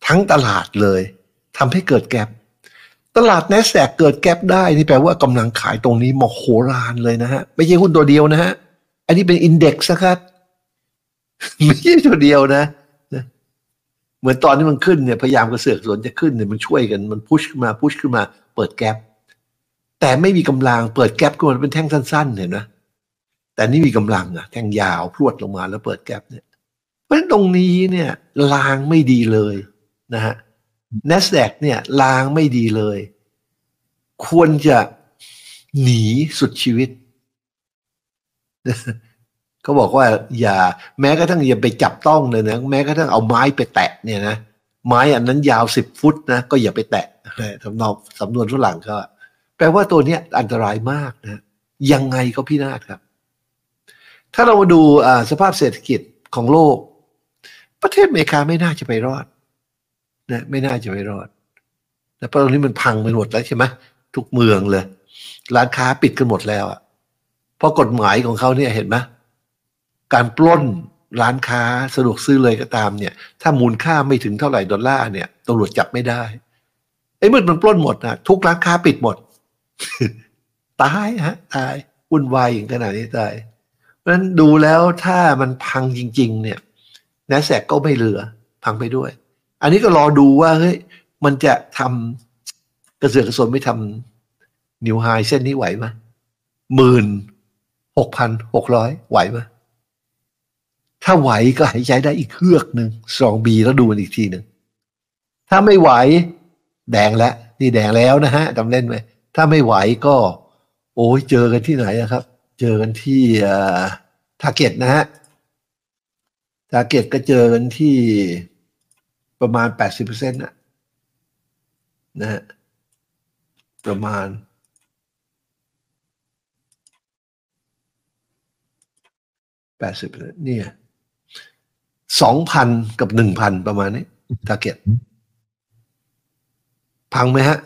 ทั้งตลาดเลยทำให้เกิดแกลบตลาด n นสแ a q เกิดแกลบได้นี่แปลว่ากำลังขายตรงนี้มโหฬารเลยนะฮะ ไม่ใช่หุ้นตัวเดียวนะฮะ อันนี้เป็นอินเด็กซ์นะครับ ไม่ใช่ตัวเดียวนะเหมือนตอนที่มันขึ้นเนี่ยพยายามกระเสือกสนจะขึ้นเนี่ยมันช่วยกันมันพุชขึ้นมาพุชขึ้นมา เปิดแกลบแต่ไม่มีกำลัง เปิดแกลบก็มันเป็นแท่งสั้นๆเห็นไหมแต่นี่มีกำลังอะแท่งยาวพรวดลงมาแล้วเปิดแกลบเนี่ยเพราะฉะนั้นตรงนี้เนี่ยลางไม่ดีเลยนะฮะ NASDAQ เนี่ยลางไม่ดีเลย ควรจะหนีสุดชีวิต เขาบอกว่าอย่าแม้กระทั่งอย่าไปจับต้องเลยนะแม้กระทั่งเอาไม้ไปแตะเนี่ยนะไม้อันนั้นยาวสิบฟุตนะก็อย่าไปแตะสำนองสำนวนฝรั่งก็แปลว่าตัวเนี้ยอันตรายมากนะยังไงก็พินาศครับ ถ้าเรามาดูสภาพเศรษฐกิจของโลก ประเทศอเมริกาไม่น่าจะไปรอดนะไม่น่าจะไม่รอดแต่ตอนนี้มันพังไปหมดแล้วใช่ไหมทุกเมืองเลย ร้านค้าปิดกันหมดแล้วอะเพราะกฎหมายของเขาเนี่ยเห็นไหม การปล้นร้านค้าสะดวกซื้อเลยก็ตามเนี่ย ถ้ามูลค่าไม่ถึงเท่าไหร่ดอลลาร์เนี่ยตำรวจจับไม่ได้ไอ้เมื่อมันปล้นหมดนะทุกร้านค้าปิดหมด ตายฮะ ตายวุ่นวายอย่างขนาดนี้ตายเพราะฉะนั้นดูแล้วถ้ามันพังจริง ๆ เนี่ยนแสกก็ไม่เหลือ พังไปด้วย อันนี้ก็รอดูว่าเฮ้ยมันจะทำกระเสือกกระสนไม่ทำนิวไฮเส้นนี้ไหวไหมหมื่นหกพันหกร้อยไหวไหม ถ้าไหวก็หายใจได้อีกเครือกหนึ่งสองบีแล้วดูมันอีกทีหนึ่งถ้าไม่ไหว แดงแล้วนี่แดงแล้วนะฮะจำเล่นไหมถ้าไม่ไหวก็ โอ้ยเจอกันที่ไหนนะครับ เจอกันที่ target นะฮะ target ก็เจอกันที่ประมาณแปดสิบเปอร์เซ็นต์นะนะฮะประมาณแปดสิบเปอร์เซ็นต์เนี่ย สองพันกับหนึ่งพันประมาณนี้ target พังไหมฮะ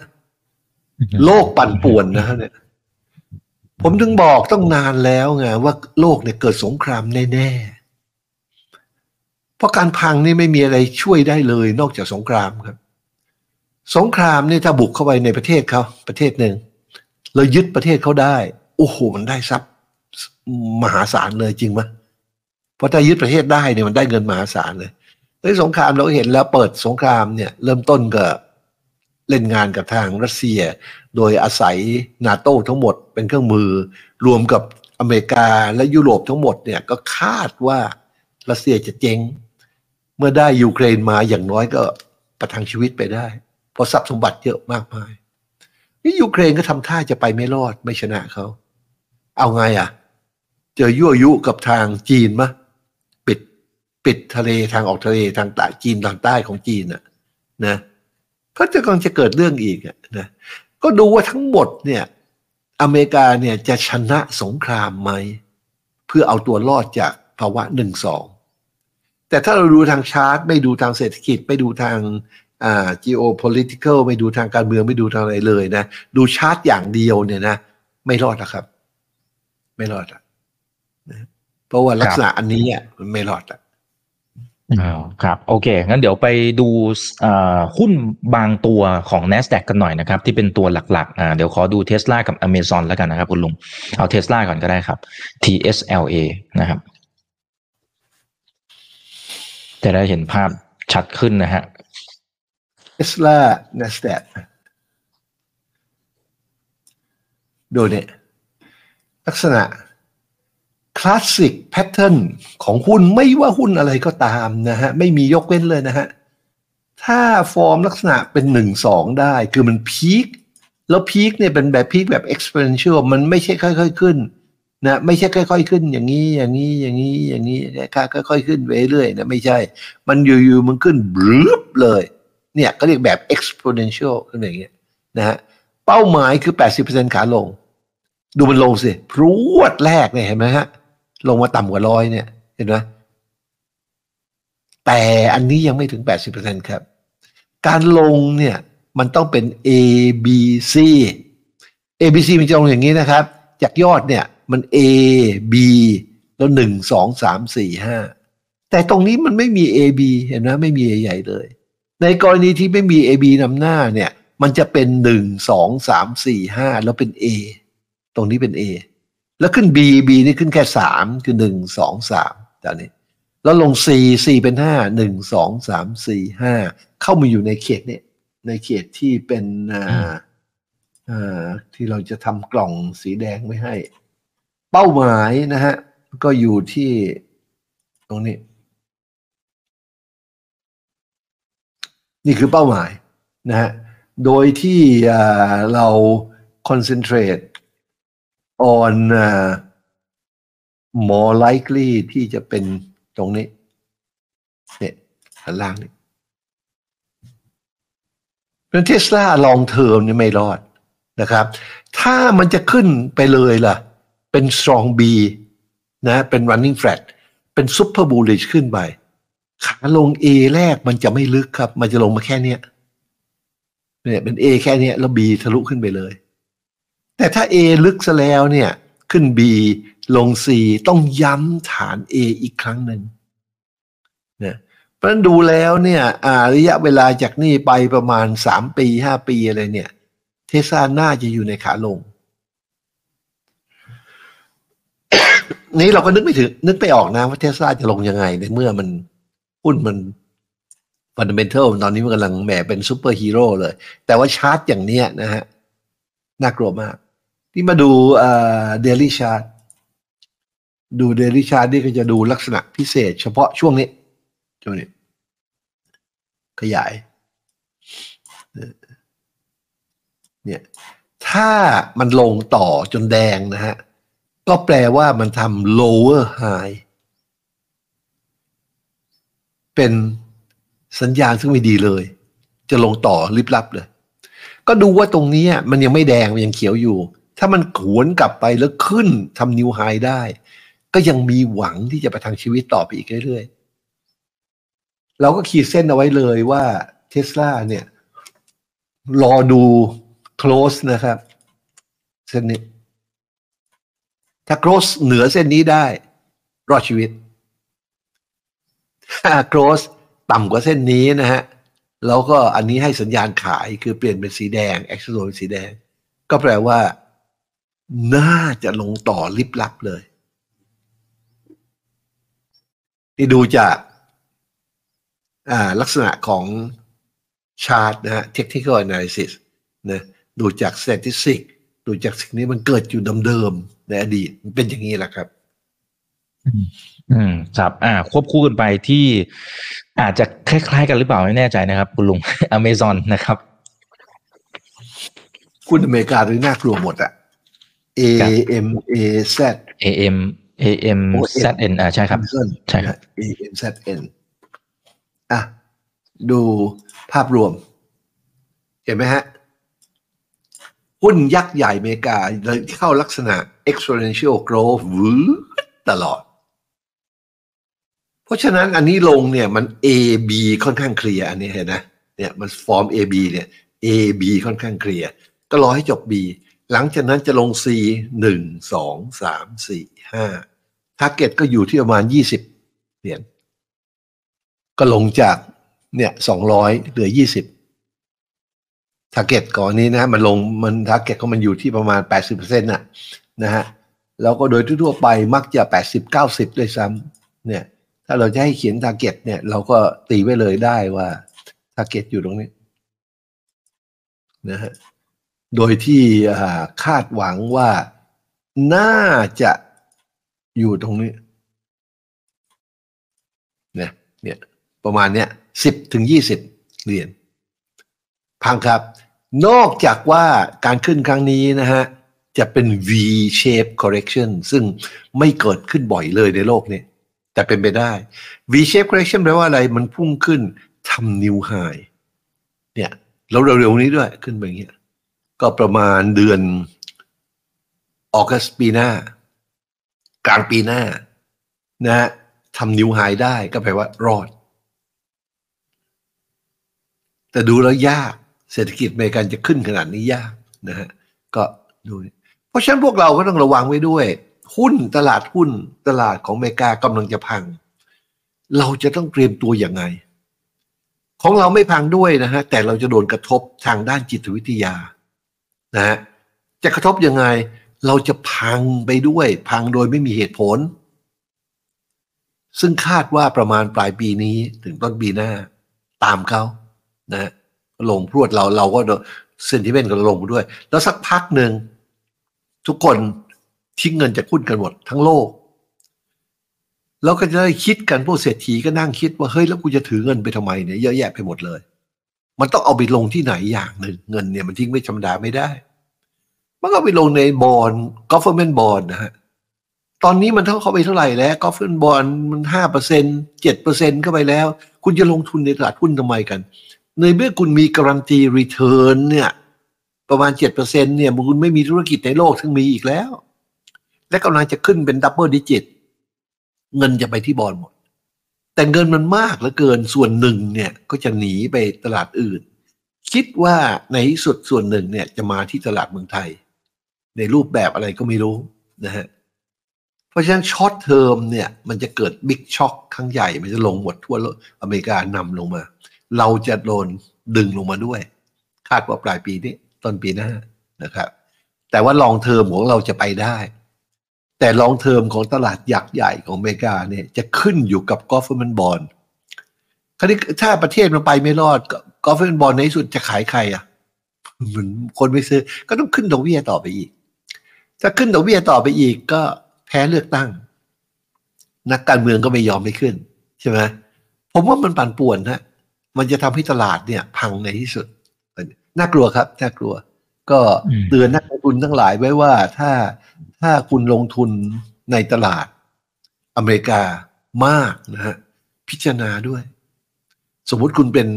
โลกปั่นป่วนนะเนี่ย ผมถึงบอกต้องนานแล้วไงว่าโลกเนี่ยเกิดสงครามแน่ๆ เพราะการพังนี่ไม่มีอะไรช่วยได้เลยนอกจากสงครามครับ สงครามนี่ถ้าบุกเข้าไปในประเทศเขาประเทศหนึ่งเรายึดประเทศเขาได้ โอ้โหมันได้ทรัพย์ มหาศาลเลยจริงไหม เพราะถ้ายึดประเทศได้เนี่ยมันได้เงินมหาศาลเลยในสงครามเราเห็นแล้วเปิดสงครามเนี่ยเริ่มต้นก็เล่นงานกับทางรัสเซีย โดยอาศัยนาโต้ทั้งหมดเป็นเครื่องมือ รวมกับอเมริกาและยุโรปทั้งหมดเนี่ยก็คาดว่ารัสเซียจะเจ๊ง เมื่อได้ยูเครนมาอย่างน้อยก็ประทังชีวิตไปได้ เพราะทรัพย์สมบัติเยอะมากมายนี่ยูเครนก็ทำท่าจะไปไม่รอดไม่ชนะเขา เอาไงอะ เจอยั่วยุกับทางจีนมะปิด ปิดทะเลทางออกทะเลทางใต้จีนทางใต้ของจีนอะนะก็จะกำลังจะเกิดเรื่องอีกนะก็ดูว่าทั้งหมดเนี่ยอเมริกาเนี่ยจะชนะสงครามไหม เพื่อเอาตัวรอดจากภาวะหนึ่งสองแต่ถ้าเราดูทางชาร์ตไม่ดูทางเศรษฐกิจไม่ดูทางอ่า geopolitical ไม่ดูทางการเมืองไม่ดูทางอะไรเลยนะ ดูชาร์ตอย่างเดียวเนี่ยนะ ไม่รอดนะครับ ไม่รอดอะเพราะว่าลักษณะอันนี้อะมันไม่รอดอะ ครับ โอเค งั้นเดี๋ยวไปดูหุ้นบางตัวของ NASDAQ กันหน่อยนะครับ ที่เป็นตัวหลักๆอ่าเดี๋ยวขอดูเทสลากับ Amazon แล้วกันนะครับคุณลุง เอาเทสลาก่อนก็ได้ครับ TSLA นะครับ จะได้เห็นภาพชัดขึ้นนะฮะเทสลา NASDAQ ดูเนี่ยลักษณะ classic pattern ของหุ้นไม่ว่าหุ้นอะไรก็ตามนะฮะ ไม่มียกเว้นเลยนะฮะ ถ้าฟอร์มลักษณะเป็นหนึ่งสองได้คือมัน peak แล้ว peak เนี่ยเป็นแบบ peak แบบ exponential มันไม่ใช่ค่อย ๆ ขึ้นนะไม่ใช่ค่อย ๆ ขึ้นอย่างนี้อย่างนี้อย่างนี้อย่างนี้ค่าค่อยๆขึ้นไปเรื่อยนะไม่ใช่ มันอยู่ๆมันขึ้นบลืบเลย เนี่ยก็เรียกแบบ exponential ขึ้นอย่างเงี้ยนะฮะเป้าหมายคือ 80%ขาลง ดูมันลงสิพรวดแรกเนี่ยเห็นไหมฮะ ลงมาต่ำกว่าร้อยเนี่ย เห็นไหมแต่อันนี้ยังไม่ถึง 80%ครับ การลงเนี่ยมันต้องเป็น A B C A B C มันจะลงอย่างนี้นะครับ จากยอดเนี่ยมัน A B แล้วหนึ่งสองสามสี่ห้าแต่ตรงนี้มันไม่มี A B เห็นไหมไม่มีใหญ่เลย ในกรณีที่ไม่มี A B นำหน้าเนี่ย มันจะเป็นหนึ่งสองสามสี่ห้าแล้วเป็น A ตรงนี้เป็น A แล้วขึ้น B B นี่ขึ้นแค่สามคือหนึ่งสองสามตอนนี้ แล้วลง C C เป็นห้าหนึ่งสองสามสี่ห้าเข้ามาอยู่ในเขตเนี่ยในเขตที่เป็นอ่าอ่าที่เราจะทำกล่องสีแดงไว้ให้ เป้าหมายนะฮะ ก็อยู่ที่ตรงนี้ นี่คือเป้าหมายนะฮะ โดยที่เรา concentrate on uh, more likely ที่จะเป็นตรงนี้เนี่ยข้างล่างนี่เป็นเทสลาลองเทอมนี่ไม่รอดนะครับ ถ้ามันจะขึ้นไปเลยล่ะ เป็น strong B นะเป็น running flat เป็น super bullish ขึ้นไป ขาลง A แรกมันจะไม่ลึกครับ มันจะลงมาแค่เนี้ยเนี่ยเป็น A แค่เนี้ยแล้ว B ทะลุขึ้นไปเลย แต่ถ้า A ลึกซะแล้วเนี่ยขึ้น B ลง C ต้องย้ำฐาน A อีกครั้งหนึ่งนะเพราะนั้นดูแล้วเนี่ยระยะเวลาจากนี่ไปประมาณสามปีห้าปีอะไรเนี่ยเทสลาน่าจะอยู่ในขาลง นี้เราก็นึกไม่ถึง นึกไม่ออกนะว่าเทสลาจะลงยังไงในเมื่อมันหุ้นมัน fundamental ตอนนี้มันกำลังแหมเป็นซูเปอร์ฮีโร่เลย แต่ว่าชาร์ตอย่างเนี้ยนะฮะ น่ากลัวมากนี่มาดู daily chart ดู daily chart นี่ก็จะดูลักษณะพิเศษ เฉพาะช่วงนี้ช่วงนี้ ขยาย เนี่ยถ้ามันลงต่อจนแดงนะฮะ ก็แปลว่ามันทำ lower high เป็นสัญญาณซึ่งไม่ดีเลย จะลงต่อริบลับเลย ก็ดูว่าตรงนี้มันยังไม่แดง มันยังเขียวอยู่ ถ้ามันขวนกลับไปแล้วขึ้นทำนิวไฮได้ ก็ยังมีหวังที่จะไปทางชีวิตต่อไปอีกเรื่อยๆ เราก็ขีดเส้นเอาไว้เลยว่าเทสลาเนี่ย รอดู close นะครับ เส้นนี้ ถ้า close เหนือเส้นนี้ได้ รอดชีวิต ถ้า close ต่ำกว่าเส้นนี้นะฮะแล้วก็อันนี้ให้สัญญาณขายคือเปลี่ยนเป็นสีแดง action เป็นสีแดง ก็แปลว่า น่าจะลงต่อลิบลับเลยที่ดูจากลักษณะของชาร์ตนะฮะ technical analysis นะดูจาก statistic ดูจากสิ่งนี้มันเกิดอยู่เดิมๆในอดีตมันเป็นอย่างนี้แหละครับ อืมครับ อ่า ควบคู่กันไปที่อาจจะคล้ายๆกันหรือเปล่าไม่แน่ใจนะครับ คุณลุงอเมซอนนะครับ คุณอเมริกาตอนนี้น่ากลัวหมดอะ A M A Z AM AM ZN อ่าใช่ครับใช่ครับ A M Z N อะดูภาพรวม เห็นไหมฮะ หุ้นยักษ์ใหญ่อเมริกาเลยเข้าลักษณะ exponential growth วืตลอด เพราะฉะนั้นอันนี้ลงเนี่ยมัน A B ค่อนข้างเคลียร์อันนี้เห็นนะเนี่ยมันฟอร์ม A B เนี่ย A B ค่อนข้างเคลียร์ก็รอให้จบ B หลังจากนั้นจะลง C หนึ่งสองสามสี่ห้า target ก็อยู่ที่ประมาณยี่สิบเหรียญก็ลงจากเนี่ยสองร้อยเหลือยี่สิบ target ก่อนนี้นะมันลงมัน target ก็มันอยู่ที่ประมาณแปดสิบเปอร์เซ็นต์น่ะนะฮะแล้วก็โดยทั่วไปมักจะแปดสิบเก้าสิบด้วยซ้ำเนี่ยถ้าเราจะให้เขียน target เนี่ยเราก็ตีไว้เลยได้ว่าทาร์เก็ตอยู่ตรงนี้นะฮะ โดยที่คาดหวังว่าน่าจะอยู่ตรงนี้เนี่ยเนี่ยประมาณเนี้ยสิบถึงยี่สิบเหรียญพังครับ นอกจากว่าการขึ้นครั้งนี้นะฮะ จะเป็น V shape correction ซึ่งไม่เกิดขึ้นบ่อยเลยในโลกนี้แต่เป็นไปได้ V shape correction แปลว่าอะไรมันพุ่งขึ้นทำ new high เนี่ยแล้วเร็วๆนี้ด้วยขึ้นไปอย่างเงี้ย ก็ประมาณเดือนออกัสปีหน้า กลางปีหน้านะฮะทำนิวไฮได้ก็แปลว่ารอด แต่ดูแล้วยากเศรษฐกิจอเมริกันจะขึ้นขนาดนี้ยากนะฮะก็ดู เพราะฉะนั้นพวกเราก็ต้องระวังไว้ด้วย หุ้นตลาดหุ้นตลาดของอเมริกากำลังจะพัง เราจะต้องเตรียมตัวอย่างไง ของเราไม่พังด้วยนะฮะแต่เราจะโดนกระทบทางด้านจิตวิทยา นะฮะจะกระทบยังไง เราจะพังไปด้วย พังโดยไม่มีเหตุผล ซึ่งคาดว่าประมาณปลายปีนี้ถึงต้นปีหน้า ตามเขานะลงพรวดเราเราก็ sentiment ก็ลงด้วย แล้วสักพักหนึ่งทุกคนทิ้งเงินจากหุ้นกันหมดทั้งโลก แล้วก็จะได้คิดกันพวกเศรษฐีก็นั่งคิดว่าเฮ้ยแล้วกูจะถือเงินไปทำไมเนี่ยเยอะแยะไปหมดเลย มันต้องเอาไปลงที่ไหนอย่างหนึ่งเงินเนี่ยมันทิ้งไว้ธรรมดาไม่ได้ มันก็ไปลงใน bond government bond นะฮะตอนนี้มันเท่าเข้าไปเท่าไหร่แล้ว government bondมันห้าเปอร์เซ็นเจ็ดเปอร์เซ็นเข้าไปแล้ว คุณจะลงทุนในตลาดหุ้นทำไมกัน ในเมื่อคุณมี guaranteed return เนี่ยประมาณเจ็ดเปอร์เซ็นเนี่ยคุณไม่มีธุรกิจในโลกทั้งมีอีกแล้ว และกำลังจะขึ้นเป็น double digit เงินจะไปที่บอลหมด แต่เงินมันมากเหลือเกินส่วนหนึ่งเนี่ยก็จะหนีไปตลาดอื่น คิดว่าในที่สุดส่วนหนึ่งเนี่ยจะมาที่ตลาดเมืองไทย ในรูปแบบอะไรก็ไม่รู้นะฮะเพราะฉะนั้น short term เนี่ยมันจะเกิด big shock ครั้งใหญ่ มันจะลงหมดทั่วโลกอเมริกานำลงมา เราจะโดนดึงลงมาด้วย คาดว่าปลายปีนี้ต้นปีหน้านะครับ แต่ว่า long term ของเราจะไปได้ แต่ long term ของตลาดยักษ์ใหญ่ของอเมริกาเนี่ยจะขึ้นอยู่กับ government bond คราวนี้ถ้าประเทศมันไปไม่รอด government bond ในที่สุดจะขายใครอะเหมือนคนไม่ซื้อก็ต้องขึ้นดอกเบี้ยต่อไปอีก ถ้าขึ้นดอกเบี้ยต่อไปอีกก็แพ้เลือกตั้ง นักการเมืองก็ไม่ยอมไม่ขึ้น ใช่ไหมผมว่ามันปั่นป่วนนะมันจะทำให้ตลาดเนี่ย พังในที่สุด น่ากลัวครับ น่ากลัว ก็เตือนนักลงทุนทั้งหลายไว้ว่าถ้า ถ้าคุณลงทุนในตลาดอเมริกามากนะฮะพิจารณาด้วย สมมุติคุณเป็น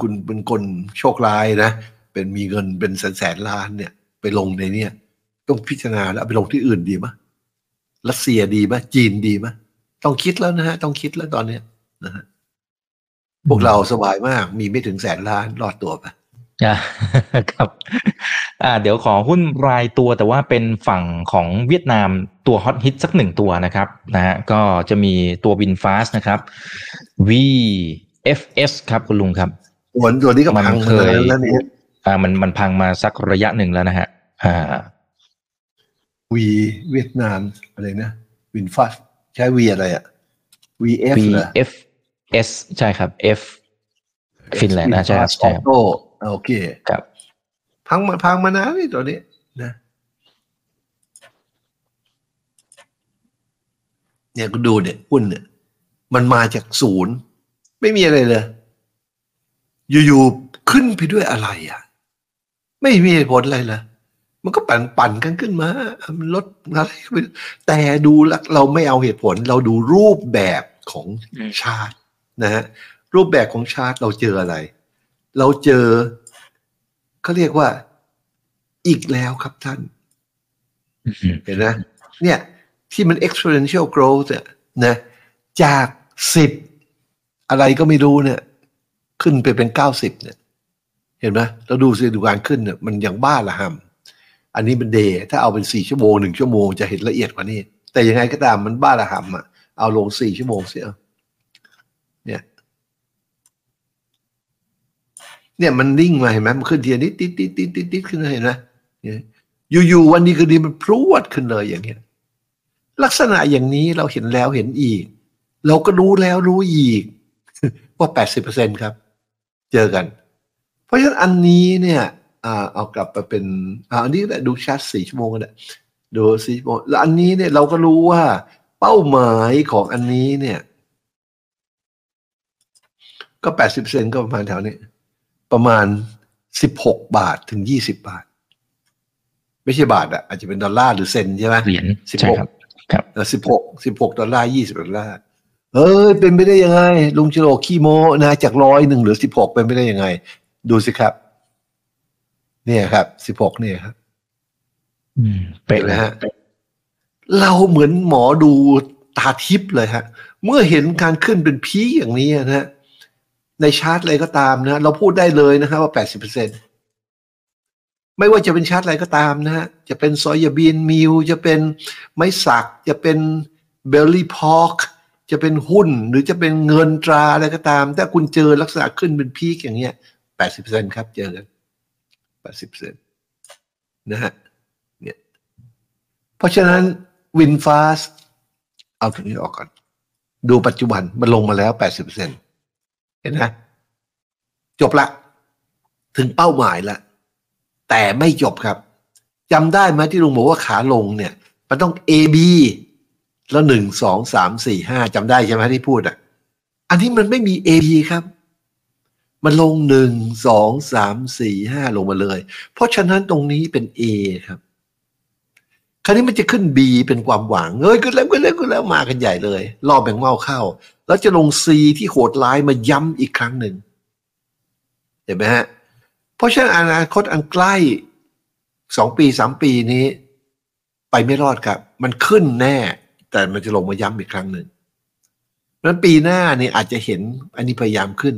คุณเป็นคนโชคร้ายนะ เป็นมีเงินเป็นแสนแสนล้านเนี่ย ไปลงในเนี่ยต้องพิจารณาแล้วไปลงที่อื่นดีไหมรัสเซียดีไหมจีนดีไหมต้องคิดแล้วนะฮะต้องคิดแล้วตอนเนี้ยนะฮะพวกเราสบายมากมีไม่ถึงแสนล้านรอดตัวไป อ่าครับอ่าเดี๋ยวขอหุ้นรายตัวแต่ว่าเป็นฝั่งของเวียดนามตัวฮอตฮิตสักหนึ่งตัวนะครับนะฮะก็จะมีตัววินฟาสนะครับ VFS ครับคุณลุงครับส่วนตัวนี้ก็พังมันเคเลยยแล้วนี่อ่ามันมันพังมาสักระยะหนึ่งแล้วนะฮะอ่าวีเวียดนามอะไรนะวินฟัสใช้วีอะไรอะ VF เหรอ VFS ใช่ครับ F ฟินแลนด์นะใช่ครับอใช่อครับ โต้โอเค ครับ พังมาพังมานานนี่ตัวนี้นะเนี่ยก็ดูเนี่ยหุ้นเนี่ย มันมาจากศูนย์ ไม่มีอะไรเลย อยู่ๆขึ้นไปด้วยอะไรอะ ไม่มีเหตุผลอะไรเลยมันก็ปั่นปั่นกันขึ้นมามันลดอะไรก็ไม่รู้แต่ดูแล้วเราไม่เอาเหตุผล เราดูรูปแบบของอืมชาตินะฮะรูปแบบของชาติเราเจออะไร เราเจอเขาเรียกว่าอีกแล้วครับท่านอืมเห็นไหมเนี่ยที่มัน exponential growth เนี่ยนะจากสิบอะไรก็ไม่รู้เนี่ย ขึ้นไปเป็นเก้าสิบเนี่ย เห็นไหมเราดูสิดูการขึ้นเนี่ยมันอย่างบ้าละหำอันนี้เป็นเดย์ถ้าเอาเป็นสี่ชั่วโมงหนึ่งชั่วโมงจะเห็นละเอียดกว่านี้ แต่ยังไงก็ตามมันบ้าละหำอะเอาลงสี่ชั่วโมงเสียเนี่ย เนี่ยมันนิ่งมาเห็นไหมมันขึ้นทีนิดติดติดติดติดติดขึ้นเห็นไหมยอยู่ๆวันนี้คือดีมันพรวดขึ้นเลยอย่างเงี้ยลักษณะอย่างนี้เราเห็นแล้วเห็นอีก เราก็รู้แล้วรู้อีก ว่าแปดสิบเปอร์เซ็นครับ เจอกัน เพราะฉะนั้นอันนี้เนี่ยเอากลับไปเป็นอันนี้ก็ได้ดูชาร์ตสี่ชั่วโมงก็ได้ดูสี่ชั่วโมงแล้วอันนี้เนี่ยเราก็รู้ว่าเป้าหมายของอันนี้เนี่ย ก็แปดสิบเปอร์เซ็นก็ประมาณแถวนี้ ประมาณสิบหกบาทถึงยี่สิบาท ไม่ใช่บาทอะอาจจะเป็นดอลลาร์หรือเซนใช่ไหมเหรียญสิบใช่หกครับครับสิบหกสิบหกดอลลาร์ยี่สิบดอลลาร์เอ้ยเป็นไปได้ยังไง ลุงชโลขี้โมนะจากร้อยหนึ่งเหลือสิบหกเป็นไปได้ยังไง ดูสิครับ เนี่ยครับสิบหกเนี่ยครับอืมเป็เห็นนไหมเลยฮะเราเหมือนหมอดูตาทิพย์เลยฮะ เมื่อเห็นการขึ้นเป็น peak อย่างนี้นะฮะ ในชาร์ตอะไรก็ตามนะเราพูดได้เลยนะครับว่าแปดสิบเปอร์เซ็นไม่ว่าจะเป็นชาร์ตอะไรก็ตามนะฮะจะเป็น soybean meal จะเป็นไม้สัก จะเป็น belly pork จะเป็นหุ้นหรือจะเป็นเงินตราอะไรก็ตาม ถ้าคุณเจอลักษณะขึ้นเป็น peak อย่างเงี้ยแปดสิบเปอร์เซ็นครับเจอกันแปดสิบเปอร์เซ็นนะฮะเนี่ยเพราะฉะนั้นวินฟาสเอาตรงนี้ออกก่อน ดูปัจจุบันมันลงมาแล้วแปดสิบ เห็นไหมจบละ ถึงเป้าหมายละ แต่ไม่จบครับจำได้ไหมที่ลุงบอกว่าขาลงเนี่ย มันต้อง A B แล้วหนึ่งสองสามสี่ห้าจำได้ใช่ไหมที่พูดอะ อันนี้มันไม่มี A B ครับ มันลงหนึ่งสองสามสี่ห้าลงมาเลย เพราะฉะนั้นตรงนี้เป็น A ครับคราวนี้มันจะขึ้น B เป็นความหวังเอ้ยขึ้นแล้วขึ้นแล้วขึ้นแล้วมากันใหญ่เลย รอบแบ่งเมาเข้า แล้วจะลง C ที่โหดร้ายมาย้ำอีกครั้งหนึ่ง เห็นไหมฮะ เพราะฉะนั้นอนาคตอันใกล้สองปีสามปีนี้ ไปไม่รอดครับ มันขึ้นแน่ แต่มันจะลงมาย้ำอีกครั้งหนึ่งเพราะฉะนั้นปีหน้านี่อาจจะเห็นอันนี้พยายามขึ้น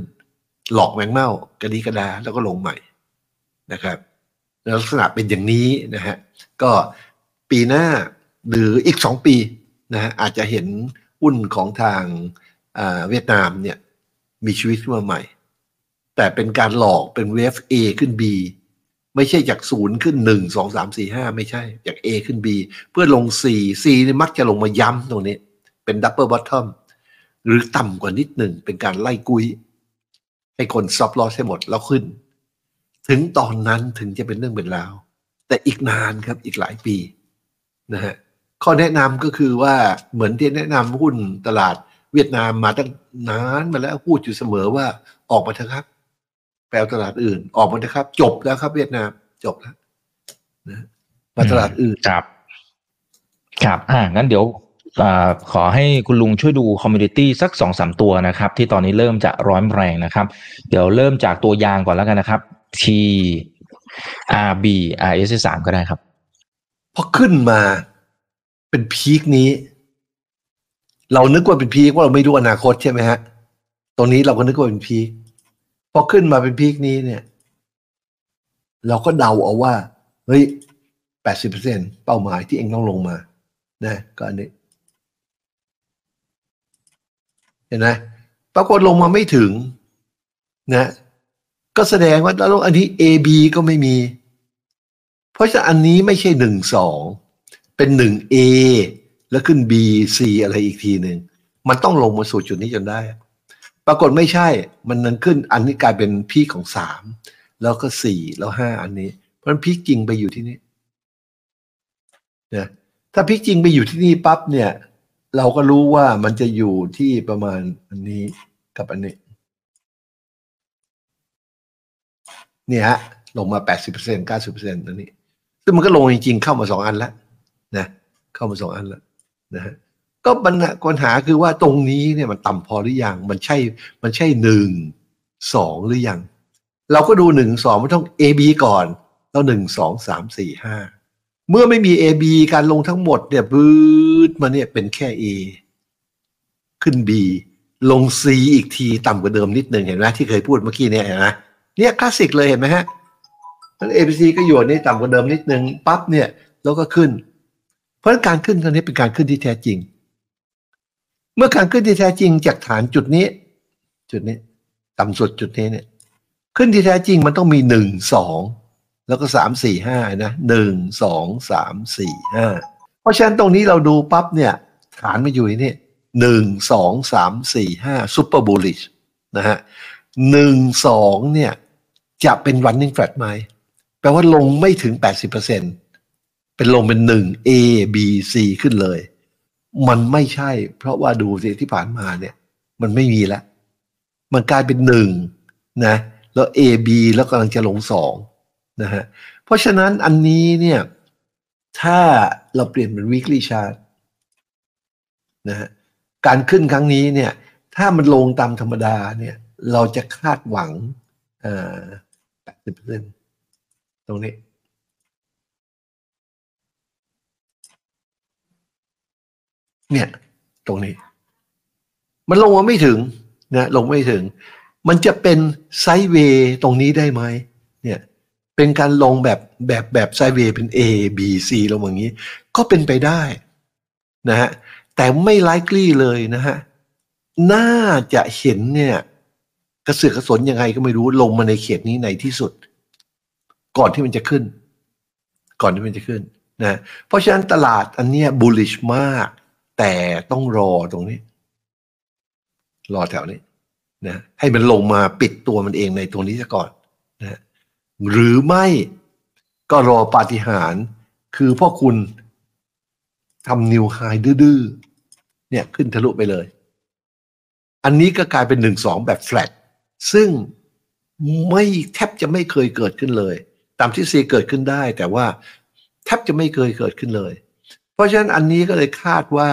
หลอกแมงเม่ากระดีกระดาแล้วก็ลงใหม่นะครับลักษณะเป็นอย่างนี้นะฮะก็ปีหน้าหรืออีกสองปีนะฮะอาจจะเห็นหุ้นของทาง เวียดนามเนี่ยมีชีวิตขึ้นมาใหม่ แต่เป็นการหลอกเป็นเวฟ A ขึ้น B ไม่ใช่จากศูนย์ขึ้นหนึ่งสองสามสี่ห้าไม่ใช่ จาก A ขึ้น B เพื่อลง C C นี่มักจะลงมาย้ำตรงนี้ เป็น double bottom หรือต่ำกว่านิดหนึ่งเป็นการไล่กุย ให้คน stop loss ให้หมดแล้วขึ้น ถึงตอนนั้นถึงจะเป็นเรื่องเป็นราว แต่อีกนานครับอีกหลายปีนะฮะข้อแนะนำก็คือว่าเหมือนที่แนะนำหุ้นตลาด เวียดนามมาตั้งนานมาแล้วพูดอยู่เสมอว่าออกมาเถอะครับไปเอาตลาดอื่น ออกมาเถอะครับ จบแล้วครับ เวียดนามจบแล้วนะมาตลาดอื่นครับครับอ่างั้นเดี๋ยวอ่าขอให้คุณลุงช่วยดู commodity สักสองสามตัวนะครับ ที่ตอนนี้เริ่มจะร้อนแรงนะครับ เดี๋ยวเริ่มจากตัวยางก่อนแล้วกันนะครับ T R B R S สามก็ได้ครับ พอขึ้นมาเป็น peak นี้ เรานึกว่าเป็น peak ว่าเราไม่รู้อนาคตใช่ไหมฮะ ตรงนี้เราก็นึกว่าเป็น peakพอขึ้นมาเป็นพีคนี้เนี่ย เราก็เดาเอาว่า เฮ้ยแปดสิบเปอร์เซ็นเป้าหมายที่เองต้องลงมา นะ ก็อันนี้ เห็นไหมปรากฏลงมาไม่ถึง นะ ก็แสดงว่าแล้วอันนี้ A B ก็ไม่มี เพราะฉะนั้นอันนี้ไม่ใช่หนึ่งสองเป็นหนึ่ง A แล้วขึ้น B C อะไรอีกทีหนึ่งมันต้องลงมาสู่จุดนี้จนได้ ปรากฏไม่ใช่มันนั้นขึ้นอันนี้กลายเป็นพีของสามแล้วก็สี่แล้วห้าอันนี้ เพราะนั้นพีจริงไปอยู่ที่นี่นะถ้าพีจริงไปอยู่ที่นี่ปั๊บเนี่ย เราก็รู้ว่ามันจะอยู่ที่ประมาณอันนี้กับอันนี้เนี่ยฮะลงมาแปดสิบเปอร์เซ็นเก้าสิบเปอร์เซ็นต์อันนี้ ซึ่งมันก็ลงจริงๆ เข้ามาสองอันแล้วนะ เข้ามาสองอันแล้ว นะฮะก็ปัญหาปัญหาคือว่าตรงนี้เนี่ยมันต่ำพอหรือยังมันใช่มันใช่หนึ่งสองหรือยัง เราก็ดูหนึ่งสองมันต้อง A B ก่อนแล้วหนึ่งสองสามสี่ห้าเมื่อไม่มี A B การลงทั้งหมดเนี่ยบืดมาเนี่ยเป็นแค่ A ขึ้น B ลง C อีกทีต่ำกว่าเดิมนิดหนึ่งเห็นไหมที่เคยพูดเมื่อกี้เนี่ยเห็นไหมเนี่ยคลาสสิกเลยเห็นไหมฮะแล้ว A B C ก็อยู่นี่ต่ำกว่าเดิมนิดหนึ่งปั๊บเนี่ยแล้วก็ขึ้น เพราะการขึ้นครั้งนี้เป็นการขึ้นที่แท้จริง เมื่อการขึ้นที่แท้จริงจากฐานจุดนี้ จุดนี้ ต่ำสุดจุดนี้เนี่ย ขึ้นที่แท้จริงมันต้องมีหนึ่งสองแล้วก็สามสี่ห้านะหนึ่งสองสามสี่ห้าเพราะฉะนั้นตรงนี้เราดูปั๊บเนี่ย ฐานมาอยู่ที่นี่หนึ่งสองสามสี่ห้าซูเปอร์บูลิชนะฮะหนึ่งสองเนี่ย จะเป็น running flat ไหมแปลว่าลงไม่ถึงแปดสิบเปอร์เซ็นต์ เป็นลงเป็นหนึ่ง A B C ขึ้นเลย มันไม่ใช่ เพราะว่าดูสิที่ผ่านมาเนี่ย มันไม่มีแล้ว มันกลายเป็นหนึ่งนะแล้ว A B แล้วกำลังจะลงสองนะฮะเพราะฉะนั้นอันนี้เนี่ย ถ้าเราเปลี่ยนเป็น weekly chart นะฮะการขึ้นครั้งนี้เนี่ย ถ้ามันลงตามธรรมดาเนี่ย เราจะคาดหวังแปดสิบเปอร์เซ็นตรงนี้ เนี่ย ตรงนี้ มันลงมาไม่ถึงนะลงไม่ถึง มันจะเป็นไซด์เวย์ตรงนี้ได้ไหมเนี่ยเป็นการลงแบบแบบแบบไซด์เวย์เป็น A B C ลงอย่างนี้ ก็เป็นไปได้นะฮะแต่ไม่ไลค์ลี่เลยนะฮะน่าจะเห็นเนี่ยกระเสือกกระสนยังไงก็ไม่รู้ลงมาในเขตนี้ในที่สุด ก่อนที่มันจะขึ้น ก่อนที่มันจะขึ้นนะเพราะฉะนั้นตลาดอันเนี้ย bullish มาก แต่ต้องรอตรงนี้ รอแถวนี้นะให้มันลงมาปิดตัวมันเองในตรงนี้ซะก่อนนะหรือไม่ก็รอปาฏิหาริย์คือพ่อคุณทำนิวไฮดื้อๆเนี่ยขึ้นทะลุไปเลย อันนี้ก็กลายเป็นหนึ่งสองแบบแฟลตซึ่งไม่แทบจะไม่เคยเกิดขึ้นเลย ตามที่ซีเกิดขึ้นได้ แต่ว่าแทบจะไม่เคยเกิดขึ้นเลย เพราะฉะนั้นอันนี้ก็เลยคาดว่า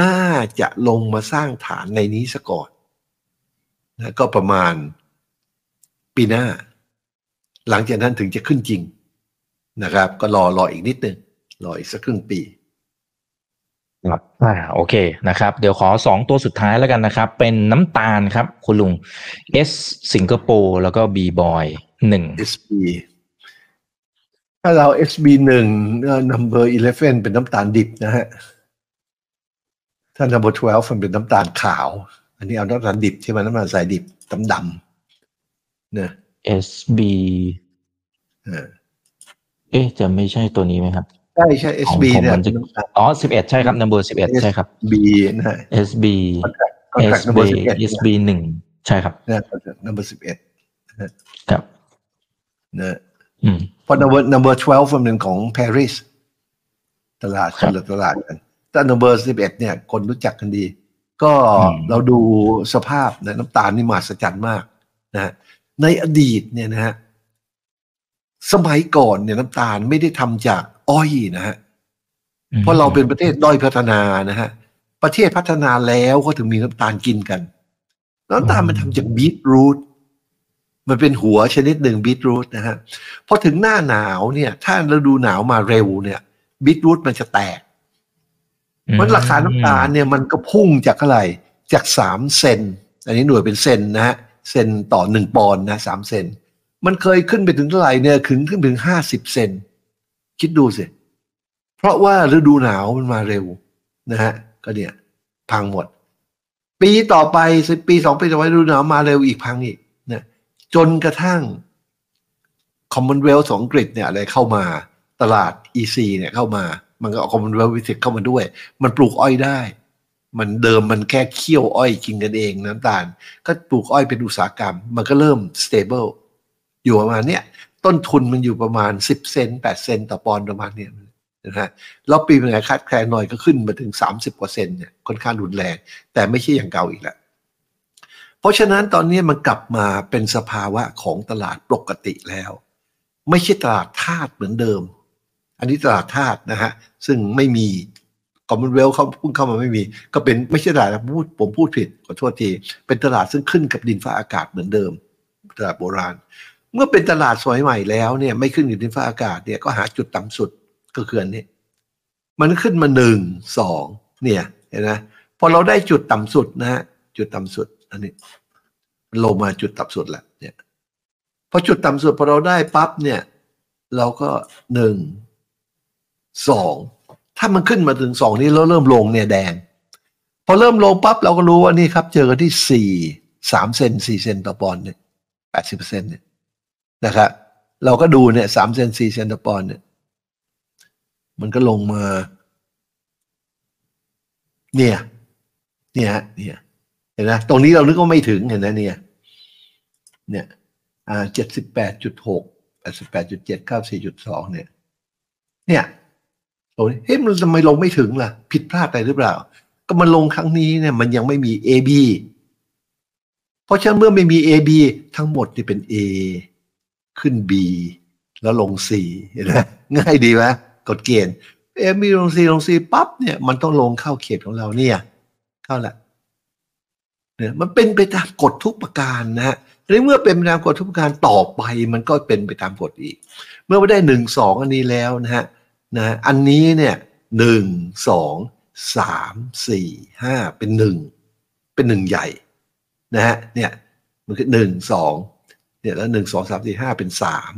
น่าจะลงมาสร้างฐานในนี้ซะก่อนนะก็ประมาณปีหน้า หลังจากนั้นถึงจะขึ้นจริงนะครับ ก็รอรออีกนิดนึงรออีกสักครึ่งปีครับอ่าโอเคนะครับ เดี๋ยวขอสองตัวสุดท้ายแล้วกันนะครับ เป็นน้ำตาลครับ คุณลุง S สิงคโปร์แล้วก็ B boy หนึ่ง SB ถ้าเรา SB หนึ่ง number eleven เป็นน้ำตาลดิบนะฮะ ถ้า number twelve มันเป็นน้ำตาลขาว อันนี้เอาน้ำตาลดิบใช่ไหมน้ำตาลทรายดิบดำดำๆนะ SB เออเอ๊ะจะไม่ใช่ตัวนี้ไหมครับ ใช่ใช่ของ SB ผมเนี่ยมันจะเป็นน้ำตาลอ๋อสิบเอ็ดใช่ครับ number สิบเอ็ดใช่ครับ B นะฮะ SB contract SB number 11 SB หนึ่งใช่ครับนะ contract number สิบเอ็ดครับนะอืม เพราะ number number twelve มันเป็นของ Paris ตลาดคครับนละตลาดกันแต่ number สิบเอ็ดเนี่ย คนรู้จักกันดี ก็อืมเราดูสภาพนะน้ำตาลนี่มหัศจรรย์มากนะฮะในอดีตเนี่ยนะฮะสมัยก่อนเนี่ยน้ำตาลไม่ได้ทำจากอ้อยนะฮะเพราะเราเป็นประเทศด้อยพัฒนานะฮะประเทศพัฒนาแล้วก็ถึงมีน้ำตาลกินกัน น้ำตาลมันทำจากบีทรูท มันเป็นหัวชนิดหนึ่งบีทรูทนะฮะพอถึงหน้าหนาวเนี่ย ถ้าฤดูหนาวมาเร็วเนี่ยบีทรูทมันจะแตกเพราะราคาน้ำตาลเนี่ยมันก็พุ่งจากอะไรจากสามเซน อันนี้หน่วยเป็นเซนนะฮะเซนต่อหนึ่งปอนด์นะสามเซน มันเคยขึ้นไปถึงเท่าไหร่เนี่ยขึ้นขึ้นถึงห้าสิบเซน คิดดูสิ เพราะว่าฤดูหนาวมันมาเร็วนะฮะก็เนี่ยพังหมด ปีต่อไปสิปีสองปีต่อไปฤดูหนาวมาเร็วอีกพังอีกนะ จนกระทั่ง Commonwealth ของอังกฤษเนี่ยอะไรเข้ามาตลาด EC เนี่ยเข้ามา มันก็เอา Commonwealth วิสิตเข้ามาด้วย มันปลูกอ้อยได้ มันเดิมมันแค่เคี่ยวอ้อยกินกันเองน้ำตาล ก็ปลูกอ้อยเป็นอุตสาหกรรม มันก็เริ่ม stable อยู่ประมาณเนี้ยต้นทุนมันอยู่ประมาณ 10 เซน8เซนต์ต่อปอนด์ประมาณเนี้ยนะฮะแล้วปีเป็นไงคาดแคลนหน่อยก็ขึ้นมาถึง 30กว่าเซนเนี่ยค่อนข้างรุนแรง แต่ไม่ใช่อย่างเก่าอีกแล้ว เพราะฉะนั้นตอนนี้มันกลับมาเป็นสภาวะของตลาดปกติแล้ว ไม่ใช่ตลาดธาตุเหมือนเดิม อันนี้ตลาดธาตุนะฮะซึ่งไม่มีคอมมอนเวลเขาพุ่งเข้ามาไม่มี ก็เป็นไม่ใช่ตลาดพูดผมพูดผิดขอโทษที เป็นตลาดซึ่งขึ้นกับดินฟ้าอากาศเหมือนเดิม ตลาดโบราณ เมื่อเป็นตลาดสวยใหม่แล้วเนี่ยไม่ขึ้นกับดินฟ้าอากาศเนี่ยก็หาจุดต่ำสุดก็คืออันนี้มันขึ้นมาหนึ่งสองเนี่ยเห็นไหมพอเราได้จุดต่ำสุดนะฮะจุดต่ำสุด อันนี้ลงมาจุดต่ำสุดแหล้วเนี่ยพอจุดต่ำสุดพอเราได้ปั๊บเนี่ย เราก็หนึ่งสองถ้ามันขึ้นมาถึงสองนี้แล้วเริ่มลงเนี่ยแดง พอเริ่มลงปั๊บเราก็รู้ว่านี่ครับ เจอกันที่สี่สามเซนสี่เซนต่อปอนด์เนี่ยแปดสิบเปอร์เซ็นต์เนี่ยนะครับเราก็ดูเนี่ยสามเซนสี่เซนต่อปอนด์เนี่ย มันก็ลงมา เนี่ย เนี่ยเนี่ย เห็นไหมตรงนี้เรานึกว่าไม่ถึงเห็นไหมเนี่ย เนี่ยอ่าเจ็ดสิบแปดจุดหกแปดสิบแปดจุดเจ็ดเก้าสี่จุดสองเนี่ย เนี่ยโอ้ยเฮ้ยมันทำไมลงไม่ถึงล่ะ ผิดพลาดอะไรหรือเปล่า ก็มันลงครั้งนี้เนี่ย มันยังไม่มี AB เพราะฉะนั้นเมื่อไม่มี AB ทั้งหมดที่เป็น A ขึ้น B แล้วลง C เห็นไหมง่ายดีไหมกดเกณฑ์ A B ลง C ลง C ปั๊บเนี่ย มันต้องลงเข้าเขตของเราเนี่ย เข้าละ เนี่ยมันเป็นไปตามกฎทุกประการนะฮะในเมื่อเป็นไปตามกฎทุกประการต่อไป มันก็เป็นไปตามกฎอีก เมื่อไม่ได้หนึ่งสองอันนี้แล้วนะฮะนะอันนี้เนี่ยหนึ่งสองสามสี่ห้าเป็นหนึ่งเป็นหนึ่งใหญ่นะฮะเนี่ยมันคือหนึ่งสองเนี่ยแล้วหนึ่งสองสามสี่ห้าเป็นสาม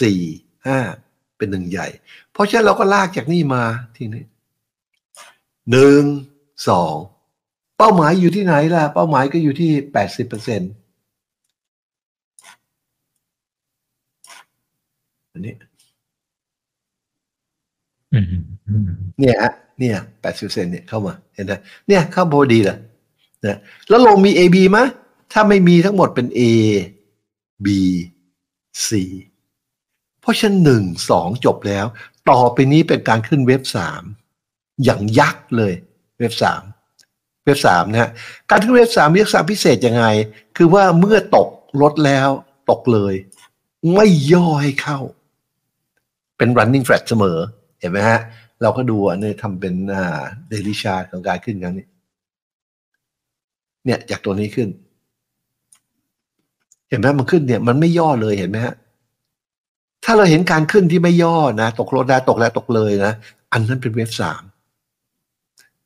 สี่ห้าเป็นหนึ่งใหญ่ เพราะฉะนั้นเราก็ลากจากนี่มาทีนี้หนึ่งสอง เป้าหมายอยู่ที่ไหนล่ะ เป้าหมายก็อยู่ที่แปดสิบเปอร์เซ็นต์อันนี้อืมอืมเนี่ยฮะเนี่ยแปดสิบเซนเนี่ยเข้ามาเห็นไหมเนี่ยเข้าพอดีเลยนะแล้วลงมี A B ไหมถ้าไม่มีทั้งหมดเป็น A B C เพราะฉะนั้นหนึ่งสองจบแล้ว ต่อไปนี้เป็นการขึ้นเว็บสามอย่างยักษ์เลยเว็บสาม เว็บสามนะฮะการขึ้นเว็บสามเว็บสามพิเศษยังไง คือว่าเมื่อตกลดแล้วตกเลย ไม่ย่อให้เข้า เป็น running flat เสมอ เห็นไหมฮะ เราก็ดูอันนี้ทำเป็นอ่า daily chart ของการขึ้นครั้งนี้ เนี่ยจากตัวนี้ขึ้น เห็นไหมมันขึ้นเนี่ย มันไม่ย่อเลยเห็นไหมฮะถ้าเราเห็นการขึ้นที่ไม่ย่อนะ ตกลดได้ตกแล้วตกเลยนะ อันนั้นเป็นเว็บสาม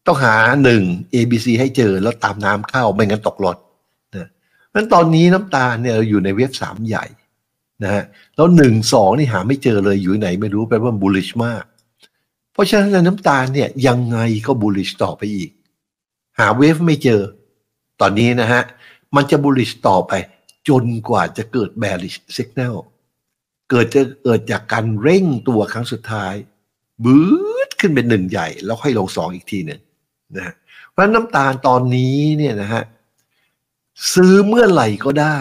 ต้องหาหนึ่ง A B C ให้เจอแล้วตามน้ำเข้าไม่งั้นตกรถนะนั้นตอนนี้น้ำตาลเนี่ยเราอยู่ในเว็บสามใหญ่นะฮะแล้วหนึ่งสองนี่หาไม่เจอเลยอยู่ไหนไม่รู้แปลว่า bullish มาก เพราะฉะนั้นน้ำตาลเนี่ยยังไงก็ bullish ต่อไปอีก หาเวฟไม่เจอ ตอนนี้นะฮะมันจะ bullish ต่อไป จนกว่าจะเกิด bearish signal เกิดจะเกิดจากการเร่งตัวครั้งสุดท้ายบื้ดขึ้นเป็นหนึ่งใหญ่ แล้วค่อยลงสองอีกทีหนึ่ง นะเพราะน้ำตาลตอนนี้เนี่ยนะฮะซื้อเมื่อไหร่ก็ได้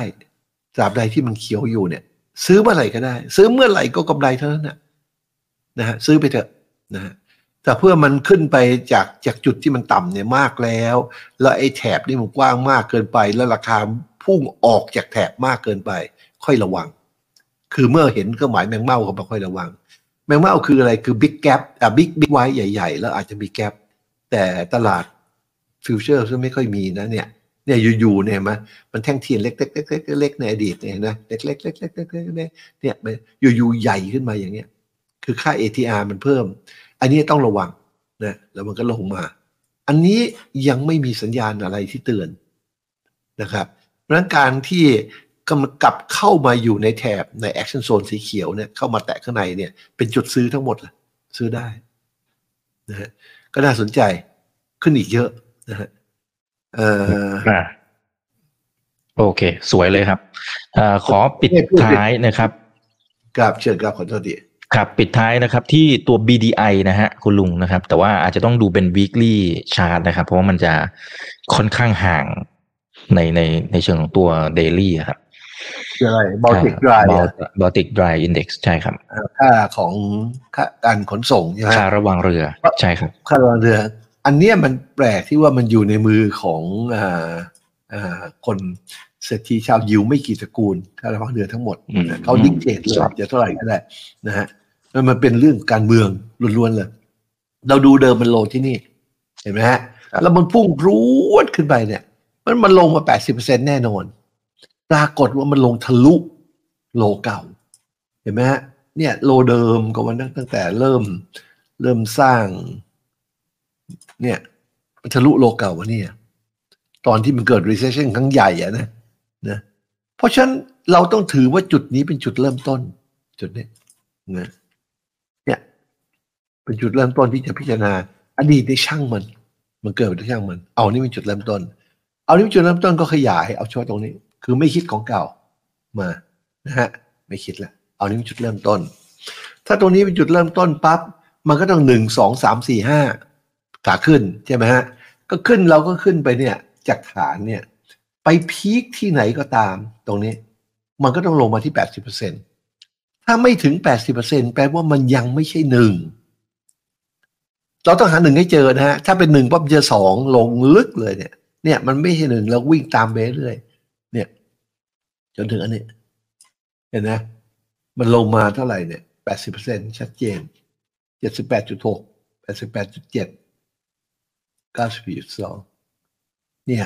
ตราบใดที่มันเขียวอยู่เนี่ย ซื้อเมื่อไหร่ก็ได้ ซื้อเมื่อไหร่ก็กำไรเท่านั้นนะนะฮะซื้อไปเถอะนะฮะแต่เพื่อมันขึ้นไปจากจากจุดที่มันต่ำเนี่ยมากแล้ว แล้วไอ้แถบนี่มันกว้างมากเกินไป แล้วราคาพุ่งออกจากแถบมากเกินไป ค่อยระวัง คือเมื่อเห็นเครื่องหมายแมงเม่าก็มาค่อยระวัง แมงเม่าคืออะไรคือบิ๊กแก p อะบิ๊กบิ๊กไว้ใหญ่ ๆ แล้วอาจจะมีแก p แต่ตลาด future ก็ไม่ค่อยมีนะเนี่ยเนี่ยอยู่ๆเนี่ยมันมันแท่งเทียนเล็กๆๆๆเล็กๆในอดีตเนี่ยนะเล็กๆเล็กๆเล็กๆเล็กๆเนี่ยอยู่ๆใหญ่ขึ้นมาอย่างเงี้ย คือค่า ATR มันเพิ่ม อันนี้ต้องระวังนะแล้วมันก็ลงมา อันนี้ยังไม่มีสัญญาณอะไรที่เตือนนะครับเพราะการที่ก็มันกลับเข้ามาอยู่ในแถบใน action zone สีเขียวเนี่ยเข้ามาแตะข้างในเนี่ยเป็นจุดซื้อทั้งหมดเลยซื้อได้นะฮะ ก็น่าสนใจขึ้นอีกเยอะนะฮะเอ่ออ่าโอเค สวยเลยครับเอ่อขอปิดท้ายนะครับกราบเชิญกราบขอโทษดีครับปิดท้ายนะครับที่ตัว BDI นะฮะคุณลุงนะครับ แต่ว่าอาจจะต้องดูเป็น weekly chart นะครับ เพราะว่ามันจะค่อนข้างห่างในในในเชิงของตัว daily อะครับ คืออะไร Baltic Dry Baltic Dry Index ใช่ครับค่าของค่าการขนส่งใช่ไหมค่าระวางเรือใช่ครับค่าระวางเรือ อันเนี้ยมันแปลกที่ว่ามันอยู่ในมือของอ่าอ่าคนเศรษฐีชาวยิวไม่กี่ตระกูลค่าระวางเรือทั้งหมดอืมนะเขา dictate เลยครับจะเท่าไหร่ก็ได้นะฮะแล้วมันเป็นเรื่องการเมืองล้วนๆเลย เราดูเดิมมันโลที่นี่ เห็นไหมฮะ แล้วมันพุ่งรวดขึ้นไปเนี่ย มันมันลงมา80%แน่นอน ปรากฏว่ามันลงทะลุโลเก่า เห็นไหมฮะเนี่ยโลเดิมก็มันตั้งแต่เริ่มเริ่มสร้าง เนี่ยมันทะลุโลเก่าวะเนี่ยตอนที่มันเกิด recession ครั้งใหญ่อะนะนะเพราะฉะนั้นเราต้องถือว่าจุดนี้เป็นจุดเริ่มต้น จุดนี้นะเนี่ยเป็นจุดเริ่มต้นที่จะพิจารณา อดีตในช่างมัน มันเกิดเป็นช่างมัน เอานี่เป็นจุดเริ่มต้น เอานี่เป็นจุดเริ่มต้นก็ขยายเอาช่วตรงนี้ คือไม่คิดของเก่ามานะฮะไม่คิดละเอานี่เป็นจุดเริ่มต้น ถ้าตรงนี้เป็นจุดเริ่มต้นปั๊บมันก็ต้องหนึ่งสองสามสี่ห้าขาขึ้นใช่ไหมฮะก็ขึ้นเราก็ขึ้นไปเนี่ยจากฐานเนี่ยไปพีคที่ไหนก็ตามตรงนี้ มันก็ต้องลงมาที่แปดสิบเปอร์เซ็นถ้าไม่ถึงแปดสิบเปอร์เซ็นแปลว่ามันยังไม่ใช่หนึ่งเราต้องหาหนึ่งให้เจอนะฮะ ถ้าเป็นหนึ่งปั๊บเจอสองลงลึกเลยเนี่ย เนี่ยมันไม่ใช่หนึ่งเราวิ่งตามไปเรื่อยเนี่ย จนถึงอันนี้ เห็นไหมมันลงมาเท่าไหร่เนี่ยแปดสิบเปอร์เซ็นชัดเจนเจ็ดสิบแปดจุดหกแปดสิบแปดจุดเจ็ดเก้าสิบจุดสองเนี่ย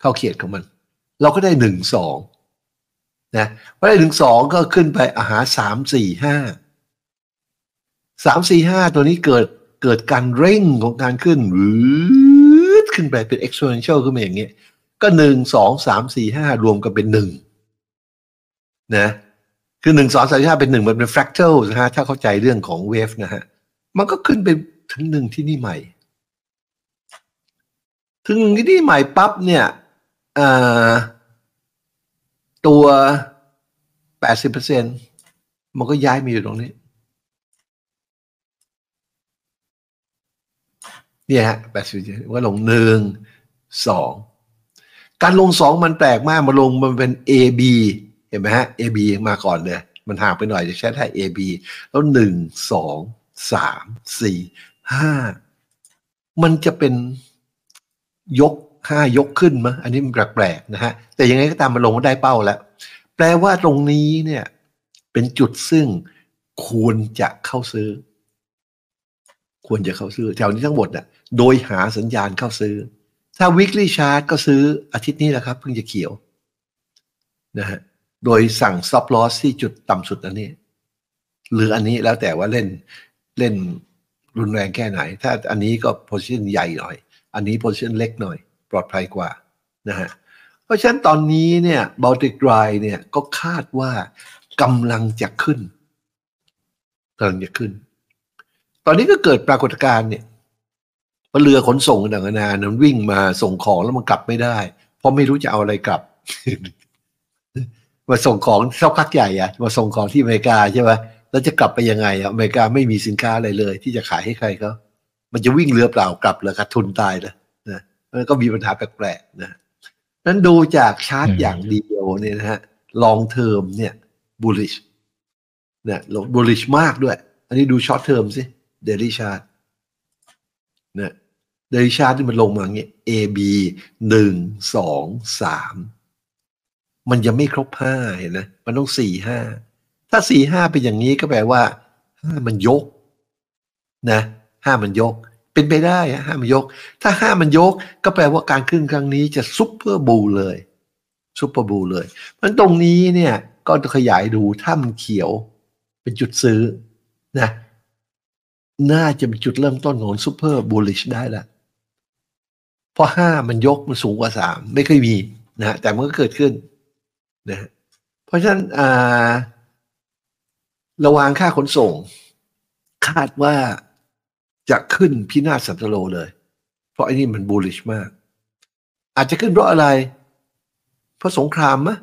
เข้าเขียดของมัน เราก็ได้หนึ่งสองนะพอได้หนึ่งสองก็ขึ้นไปอาหารสามสี่ห้าสามสี่ห้าตัวนี้เกิดเกิดการเร่งของการขึ้นหรือขึ้นไปเป็น exponential ขึ้นมาอย่างเงี้ย ก็หนึ่งสองสามสี่ห้ารวมกันเป็นหนึ่งนะคือหนึ่งสองสามสี่ห้าเป็นหนึ่งมันเป็น fractal นะฮะถ้าเข้าใจเรื่องของเวฟนะฮะมันก็ขึ้นไปถึงหนึ่งที่นี่ใหม่ ถึงหนึ่งที่นี่ใหม่ปั๊บเนี่ยตัวแปดสิบเปอร์เซ็นมันก็ย้ายมาอยู่ตรงนี้เนี่ยฮะแปดสิบว่าลงหนึ่งสอง การลงสองมันแปลกมากมาลงมันเป็น A B เห็นไหมฮะ A B มาก่อนเลย มันห่างไปหน่อยจะใช้ได้ A B แล้วหนึ่งสองสามสี่ห้ามันจะเป็นยกห้ายกขึ้นมั้ยอันนี้มันแปลกๆนะฮะ แต่ยังไงก็ตามมันลงมาได้เป้าแล้ว แปลว่าตรงนี้เนี่ยเป็นจุดซึ่งควรจะเข้าซื้อ ควรจะเข้าซื้อแถวนี้ทั้งหมดน่ะโดยหาสัญญาณเข้าซื้อ ถ้า weekly chart ก็ซื้ออาทิตย์นี้แหละครับ เพิ่งจะเขียวนะฮะโดยสั่ง stop loss ที่จุดต่ำสุดอันนี้ หรืออันนี้แล้วแต่ว่าเล่นเล่นรุนแรงแค่ไหน ถ้าอันนี้ก็ position ใหญ่หน่อย อันนี้ position เล็กหน่อย ปลอดภัยกว่านะฮะเพราะฉะนั้นตอนนี้เนี่ย Baltic Dry เนี่ยก็คาดว่ากำลังจะขึ้นกำลังจะขึ้น ตอนนี้ก็เกิดปรากฏการณ์เนี่ย ว่าเรือขนส่งต่างๆนานามันวิ่งมาส่งของแล้วมันกลับไม่ได้ เพราะไม่รู้จะเอาอะไรกลับ มาส่งของสักพักใหญ่อะมาส่งของที่อเมริกาใช่ไหมแล้วจะกลับไปยังไงอะอเมริกาไม่มีสินค้าอะไรเลย ที่จะขายให้ใครเขามันจะวิ่งเรือเปล่ากลับเลยขาดทุนตายเลยนะมันก็มีปัญหาแปลกๆนะนั้นดูจากชาร์ตอย่างเดียวเนี่ยนะฮะ long term เนี่ย bullish เนี่ย bullish มากด้วย อันนี้ดู short term สิ daily chart นะ daily chart ที่มันลงมาอย่างเงี้ย A B หนึ่งสองสามมันยังไม่ครบห้าเห็นไหมมันต้องสี่ห้าถ้าสี่ห้าเป็นอย่างนี้ก็แปลว่าห้ามันยกนะห้ามันยก เป็นไปได้ฮะห้ามันยก ถ้าห้ามันยก ก็แปลว่าการขึ้นครั้งนี้จะซุปเปอร์บูลเลยซุปเปอร์บูลเลยมันตรงนี้เนี่ยก็ขยายดูถ้ามันเขียวเป็นจุดซื้อนะน่าจะเป็นจุดเริ่มต้นของซูเปอร์บูลลิชได้ละ ราะห้ามันยกมันสูงกว่าสามไม่เคยมีนะฮะแต่มันก็เกิดขึ้นนะ เพราะฉะนั้นอ่าระวางค่าขนส่ง คาดว่าจะขึ้นพินาศสันตโลเลย เพราะอันนี้มันบูลลิชมาก อาจจะขึ้นเพราะอะไร เพราะสงครามมะ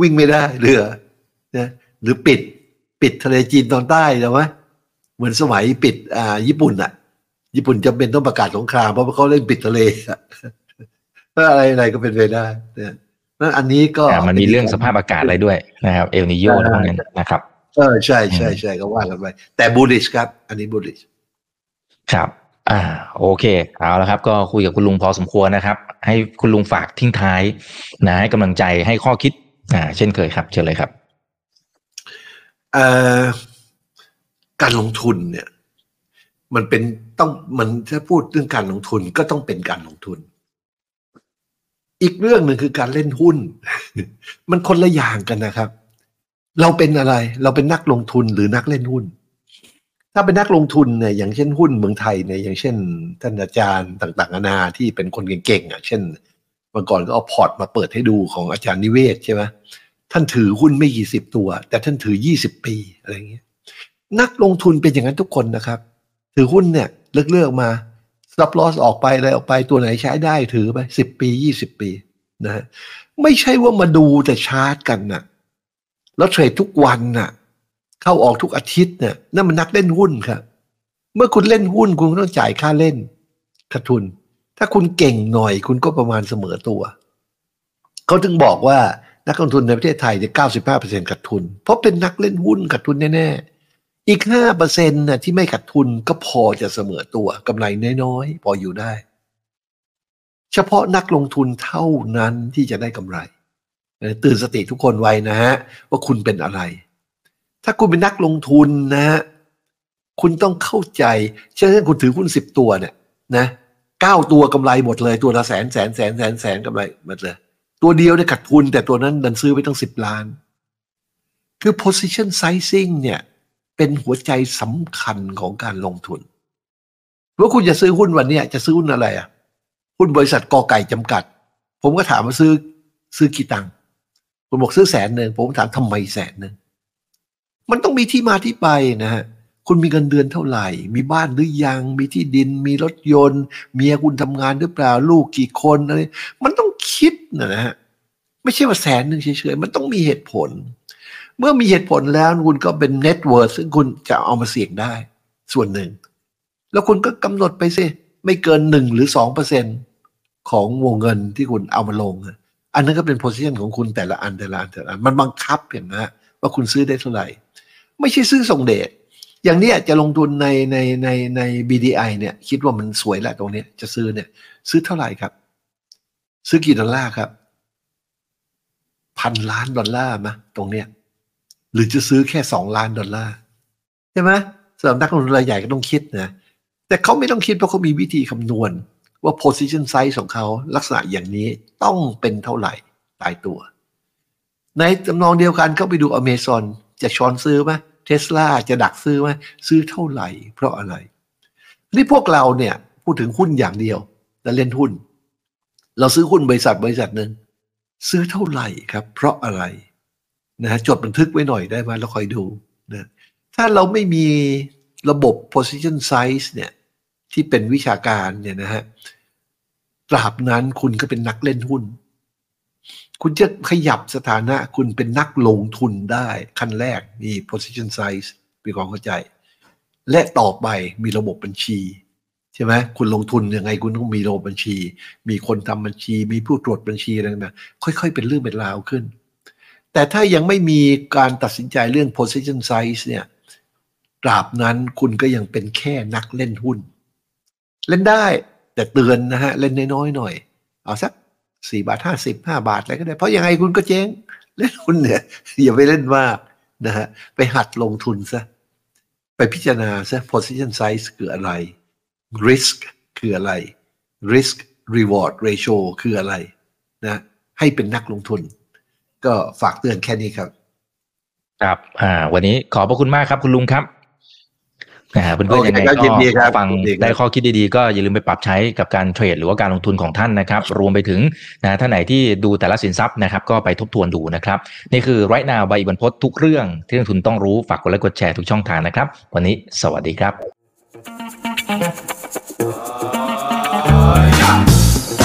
วิ่งไม่ได้เรือนะหรือปิดปิดทะเลจีนตอนใต้ใช่ไหมเหมือนสมัยปิดอ่าญี่ปุ่นอะ ญี่ปุ่นจำเป็นต้องประกาศสงครามเพราะว่าเขาเล่นปิดทะเลอะถ้าอะไรอะไรก็เป็นไปได้นะนั่นอันนี้ก็อ่ามันมีเรื่องสภาพอากาศอะไรด้วยนะครับ เอลนิโยอะไรพวกนั้นนะครับ เออใช่ใช่ใช่ก็ว่ากันไปแต่บูลลิชครับ อันนี้บูลลิชครับ อ่า โอเค เอาละครับ ก็คุยกับคุณลุงพอสมควรนะครับ ให้คุณลุงฝากทิ้งท้ายนะให้กำลังใจให้ข้อคิด อ่า เช่นเคยครับเชิญเลยครับเอ่อการลงทุนเนี่ย มันเป็นต้องมันถ้าพูดเรื่องการลงทุนก็ต้องเป็นการลงทุน อีกเรื่องหนึ่งคือการเล่นหุ้น มันคนละอย่างกันนะครับ เราเป็นอะไรเราเป็นนักลงทุนหรือนักเล่นหุ้น ถ้าเป็นนักลงทุนเนี่ยอย่างเช่นหุ้นเมืองไทยเนี่ยอย่างเช่นท่านอาจารย์ต่างๆนานาที่เป็นคนเก่งๆอะเช่นเมื่อก่อนก็เอาพอร์ตมาเปิดให้ดูของอาจารย์นิเวศน์ใช่ไหมท่านถือหุ้นไม่กี่สิบตัว แต่ท่านถือยี่สิบปีอะไรเงี้ยนักลงทุนเป็นอย่างนั้นทุกคนนะครับ ถือหุ้นเนี่ยเลือกเลือกมา stop loss ออกไปอะไรออกไปตัวไหนใช้ได้ถือไปสิบปียี่สิบปีนะฮะไม่ใช่ว่ามาดูแต่ชาร์ตกันน่ะแล้วเทรดทุกวันน่ะ เข้าออกทุกอาทิตย์เนี่ยนั่นมันนักเล่นหุ้นครับ เมื่อคุณเล่นหุ้นคุณก็ต้องจ่ายค่าเล่นขาดทุน ถ้าคุณเก่งหน่อยคุณก็ประมาณเสมอตัว เขาถึงบอกว่านักลงทุนในประเทศไทยเนี่ยเก้าสิบห้าเปอร์เซ็นต์ขาดทุน เพราะเป็นนักเล่นหุ้นขาดทุนแน่ๆ อีกห้าเปอร์เซ็นต์น่ะที่ไม่ขาดทุนก็พอจะเสมอตัวกำไรน้อยๆ พออยู่ได้ เฉพาะนักลงทุนเท่านั้นที่จะได้กำไร ตื่นสติทุกคนไว้นะฮะว่าคุณเป็นอะไร ถ้าคุณเป็นนักลงทุนนะฮะคุณต้องเข้าใจเช่นคุณถือหุ้นสิบตัวเนี่ยนะเก้าตัวกำไรหมดเลย ตัวละแสนแสนแสนแสนแสนกำไรหมดเลย ตัวเดียวเนี่ยขาดทุนแต่ตัวนั้นดันซื้อไปตั้งสิบล้าน คือ position sizing เนี่ย เป็นหัวใจสำคัญของการลงทุนว่าคุณจะซื้อหุ้นวันนี้จะซื้อหุ้นอะไรอะ หุ้นบริษัทกอไก่จำกัด ผมก็ถามว่าซื้อซื้อกี่ตังค์คุณบอกซื้อแสนหนึ่งผมถามทำไมแสนหนึ่งมันต้องมีที่มาที่ไปนะฮะคุณมีเงินเดือนเท่าไหร่ มีบ้านหรือยัง มีที่ดิน มีรถยนต์ เมียคุณทำงานหรือเปล่า ลูกกี่คนอะไร มันต้องคิดนะฮะ ไม่ใช่ว่าแสนหนึ่งเฉยๆ มันต้องมีเหตุผล เมื่อมีเหตุผลแล้วคุณก็เป็น net worth ซึ่งคุณจะเอามาเสี่ยงได้ ส่วนหนึ่ง แล้วคุณก็กำหนดไปสิ ไม่เกินหนึ่งหรือสองเปอร์เซ็นของวงเงินที่คุณเอามาลง อันนั้นก็เป็น position ของคุณแต่ละอันแต่ละอันแต่ละอันมันบังคับเห็นไหมว่าคุณซื้อได้เท่าไหร่ ไม่ใช่ซื้อส่งเดชอย่างนี้จะลงทุนในในในใน BDI เนี่ยคิดว่ามันสวยแหละตรงนี้จะซื้อเนี่ย ซื้อเท่าไหร่ครับ ซื้อกี่ดอลลาร์ครับ พันล้านดอลลาร์มะตรงเนี้ย หรือจะซื้อแค่สองล้านดอลลาร์ใช่ไหมสำหรับนักลงทุนรายใหญ่ก็ต้องคิดนะแต่เขาไม่ต้องคิดเพราะเขามีวิธีคำนวณว่า position size ของเขาลักษณะอย่างนี้ต้องเป็นเท่าไหร่ตายตัว ในจำนองเดียวกันเข้าไปดูอเมซอนจะช้อนซื้อไหมเทสลาจะดักซื้อไหมซื้อเท่าไหร่ เพราะอะไรนี่พวกเราเนี่ยพูดถึงหุ้นอย่างเดียวแล้วเล่นหุ้น เราซื้อหุ้นบริษัทบริษัทหนึ่งซื้อเท่าไหร่ครับ เพราะอะไร นะฮะจดบันทึกไว้หน่อยได้ไหมแล้วคอยดูนะถ้าเราไม่มีระบบ position size เนี่ยที่เป็นวิชาการเนี่ยนะฮะตราบนั้นคุณก็เป็นนักเล่นหุ้น คุณจะขยับสถานะคุณเป็นนักลงทุนได้ขั้นแรกมี position size มีความเข้าใจ และต่อไปมีระบบบัญชีใช่ไหมคุณลงทุนยังไงคุณต้องมีระบบบัญชี มีคนทำบัญชี มีผู้ตรวจบัญชีอะไรต่างๆค่อย ๆ เป็นเรื่องเป็นราวขึ้น แต่ถ้ายังไม่มีการตัดสินใจเรื่อง position size เนี่ยตราบนั้นคุณก็ยังเป็นแค่นักเล่นหุ้น เล่นได้แต่เตือนนะฮะ เล่นน้อยๆหน่อย เอาสักสี่บาทห้าสิบห้าบาทอะไรก็ได้ เพราะยังไงคุณก็เจ๊ง เล่นหุ้นเนี่ย อย่าไปเล่นมากนะฮะ ไปหัดลงทุนซะ ไปพิจารณาซะ position size คืออะไร risk คืออะไร risk reward ratio คืออะไรนะให้เป็นนักลงทุน ก็ฝากเตือนแค่นี้ครับ ครับ อ่า วันนี้ขอบพระคุณมากครับ คุณลุงครับนะฮะเพื่อนๆยังไงโอเคครับยินดีครัก็บฟังยินดีครับได้ข้อคิดดีๆ ก็อย่าลืมไปปรับใช้กับการเทรดหรือว่าการลงทุนของท่านนะครับ รวมไปถึงนะท่านไหนที่ดูแต่ละสินทรัพย์นะครับ ก็ไปทบทวนดูนะครับ นี่คือไรน o วใบบรรพททุกเรื่องที่นักลงทุนต้องรู้ฝากกดไลค์กดแชร์ทุกช่องทางนะครับ วันนี้สวัสดีครับ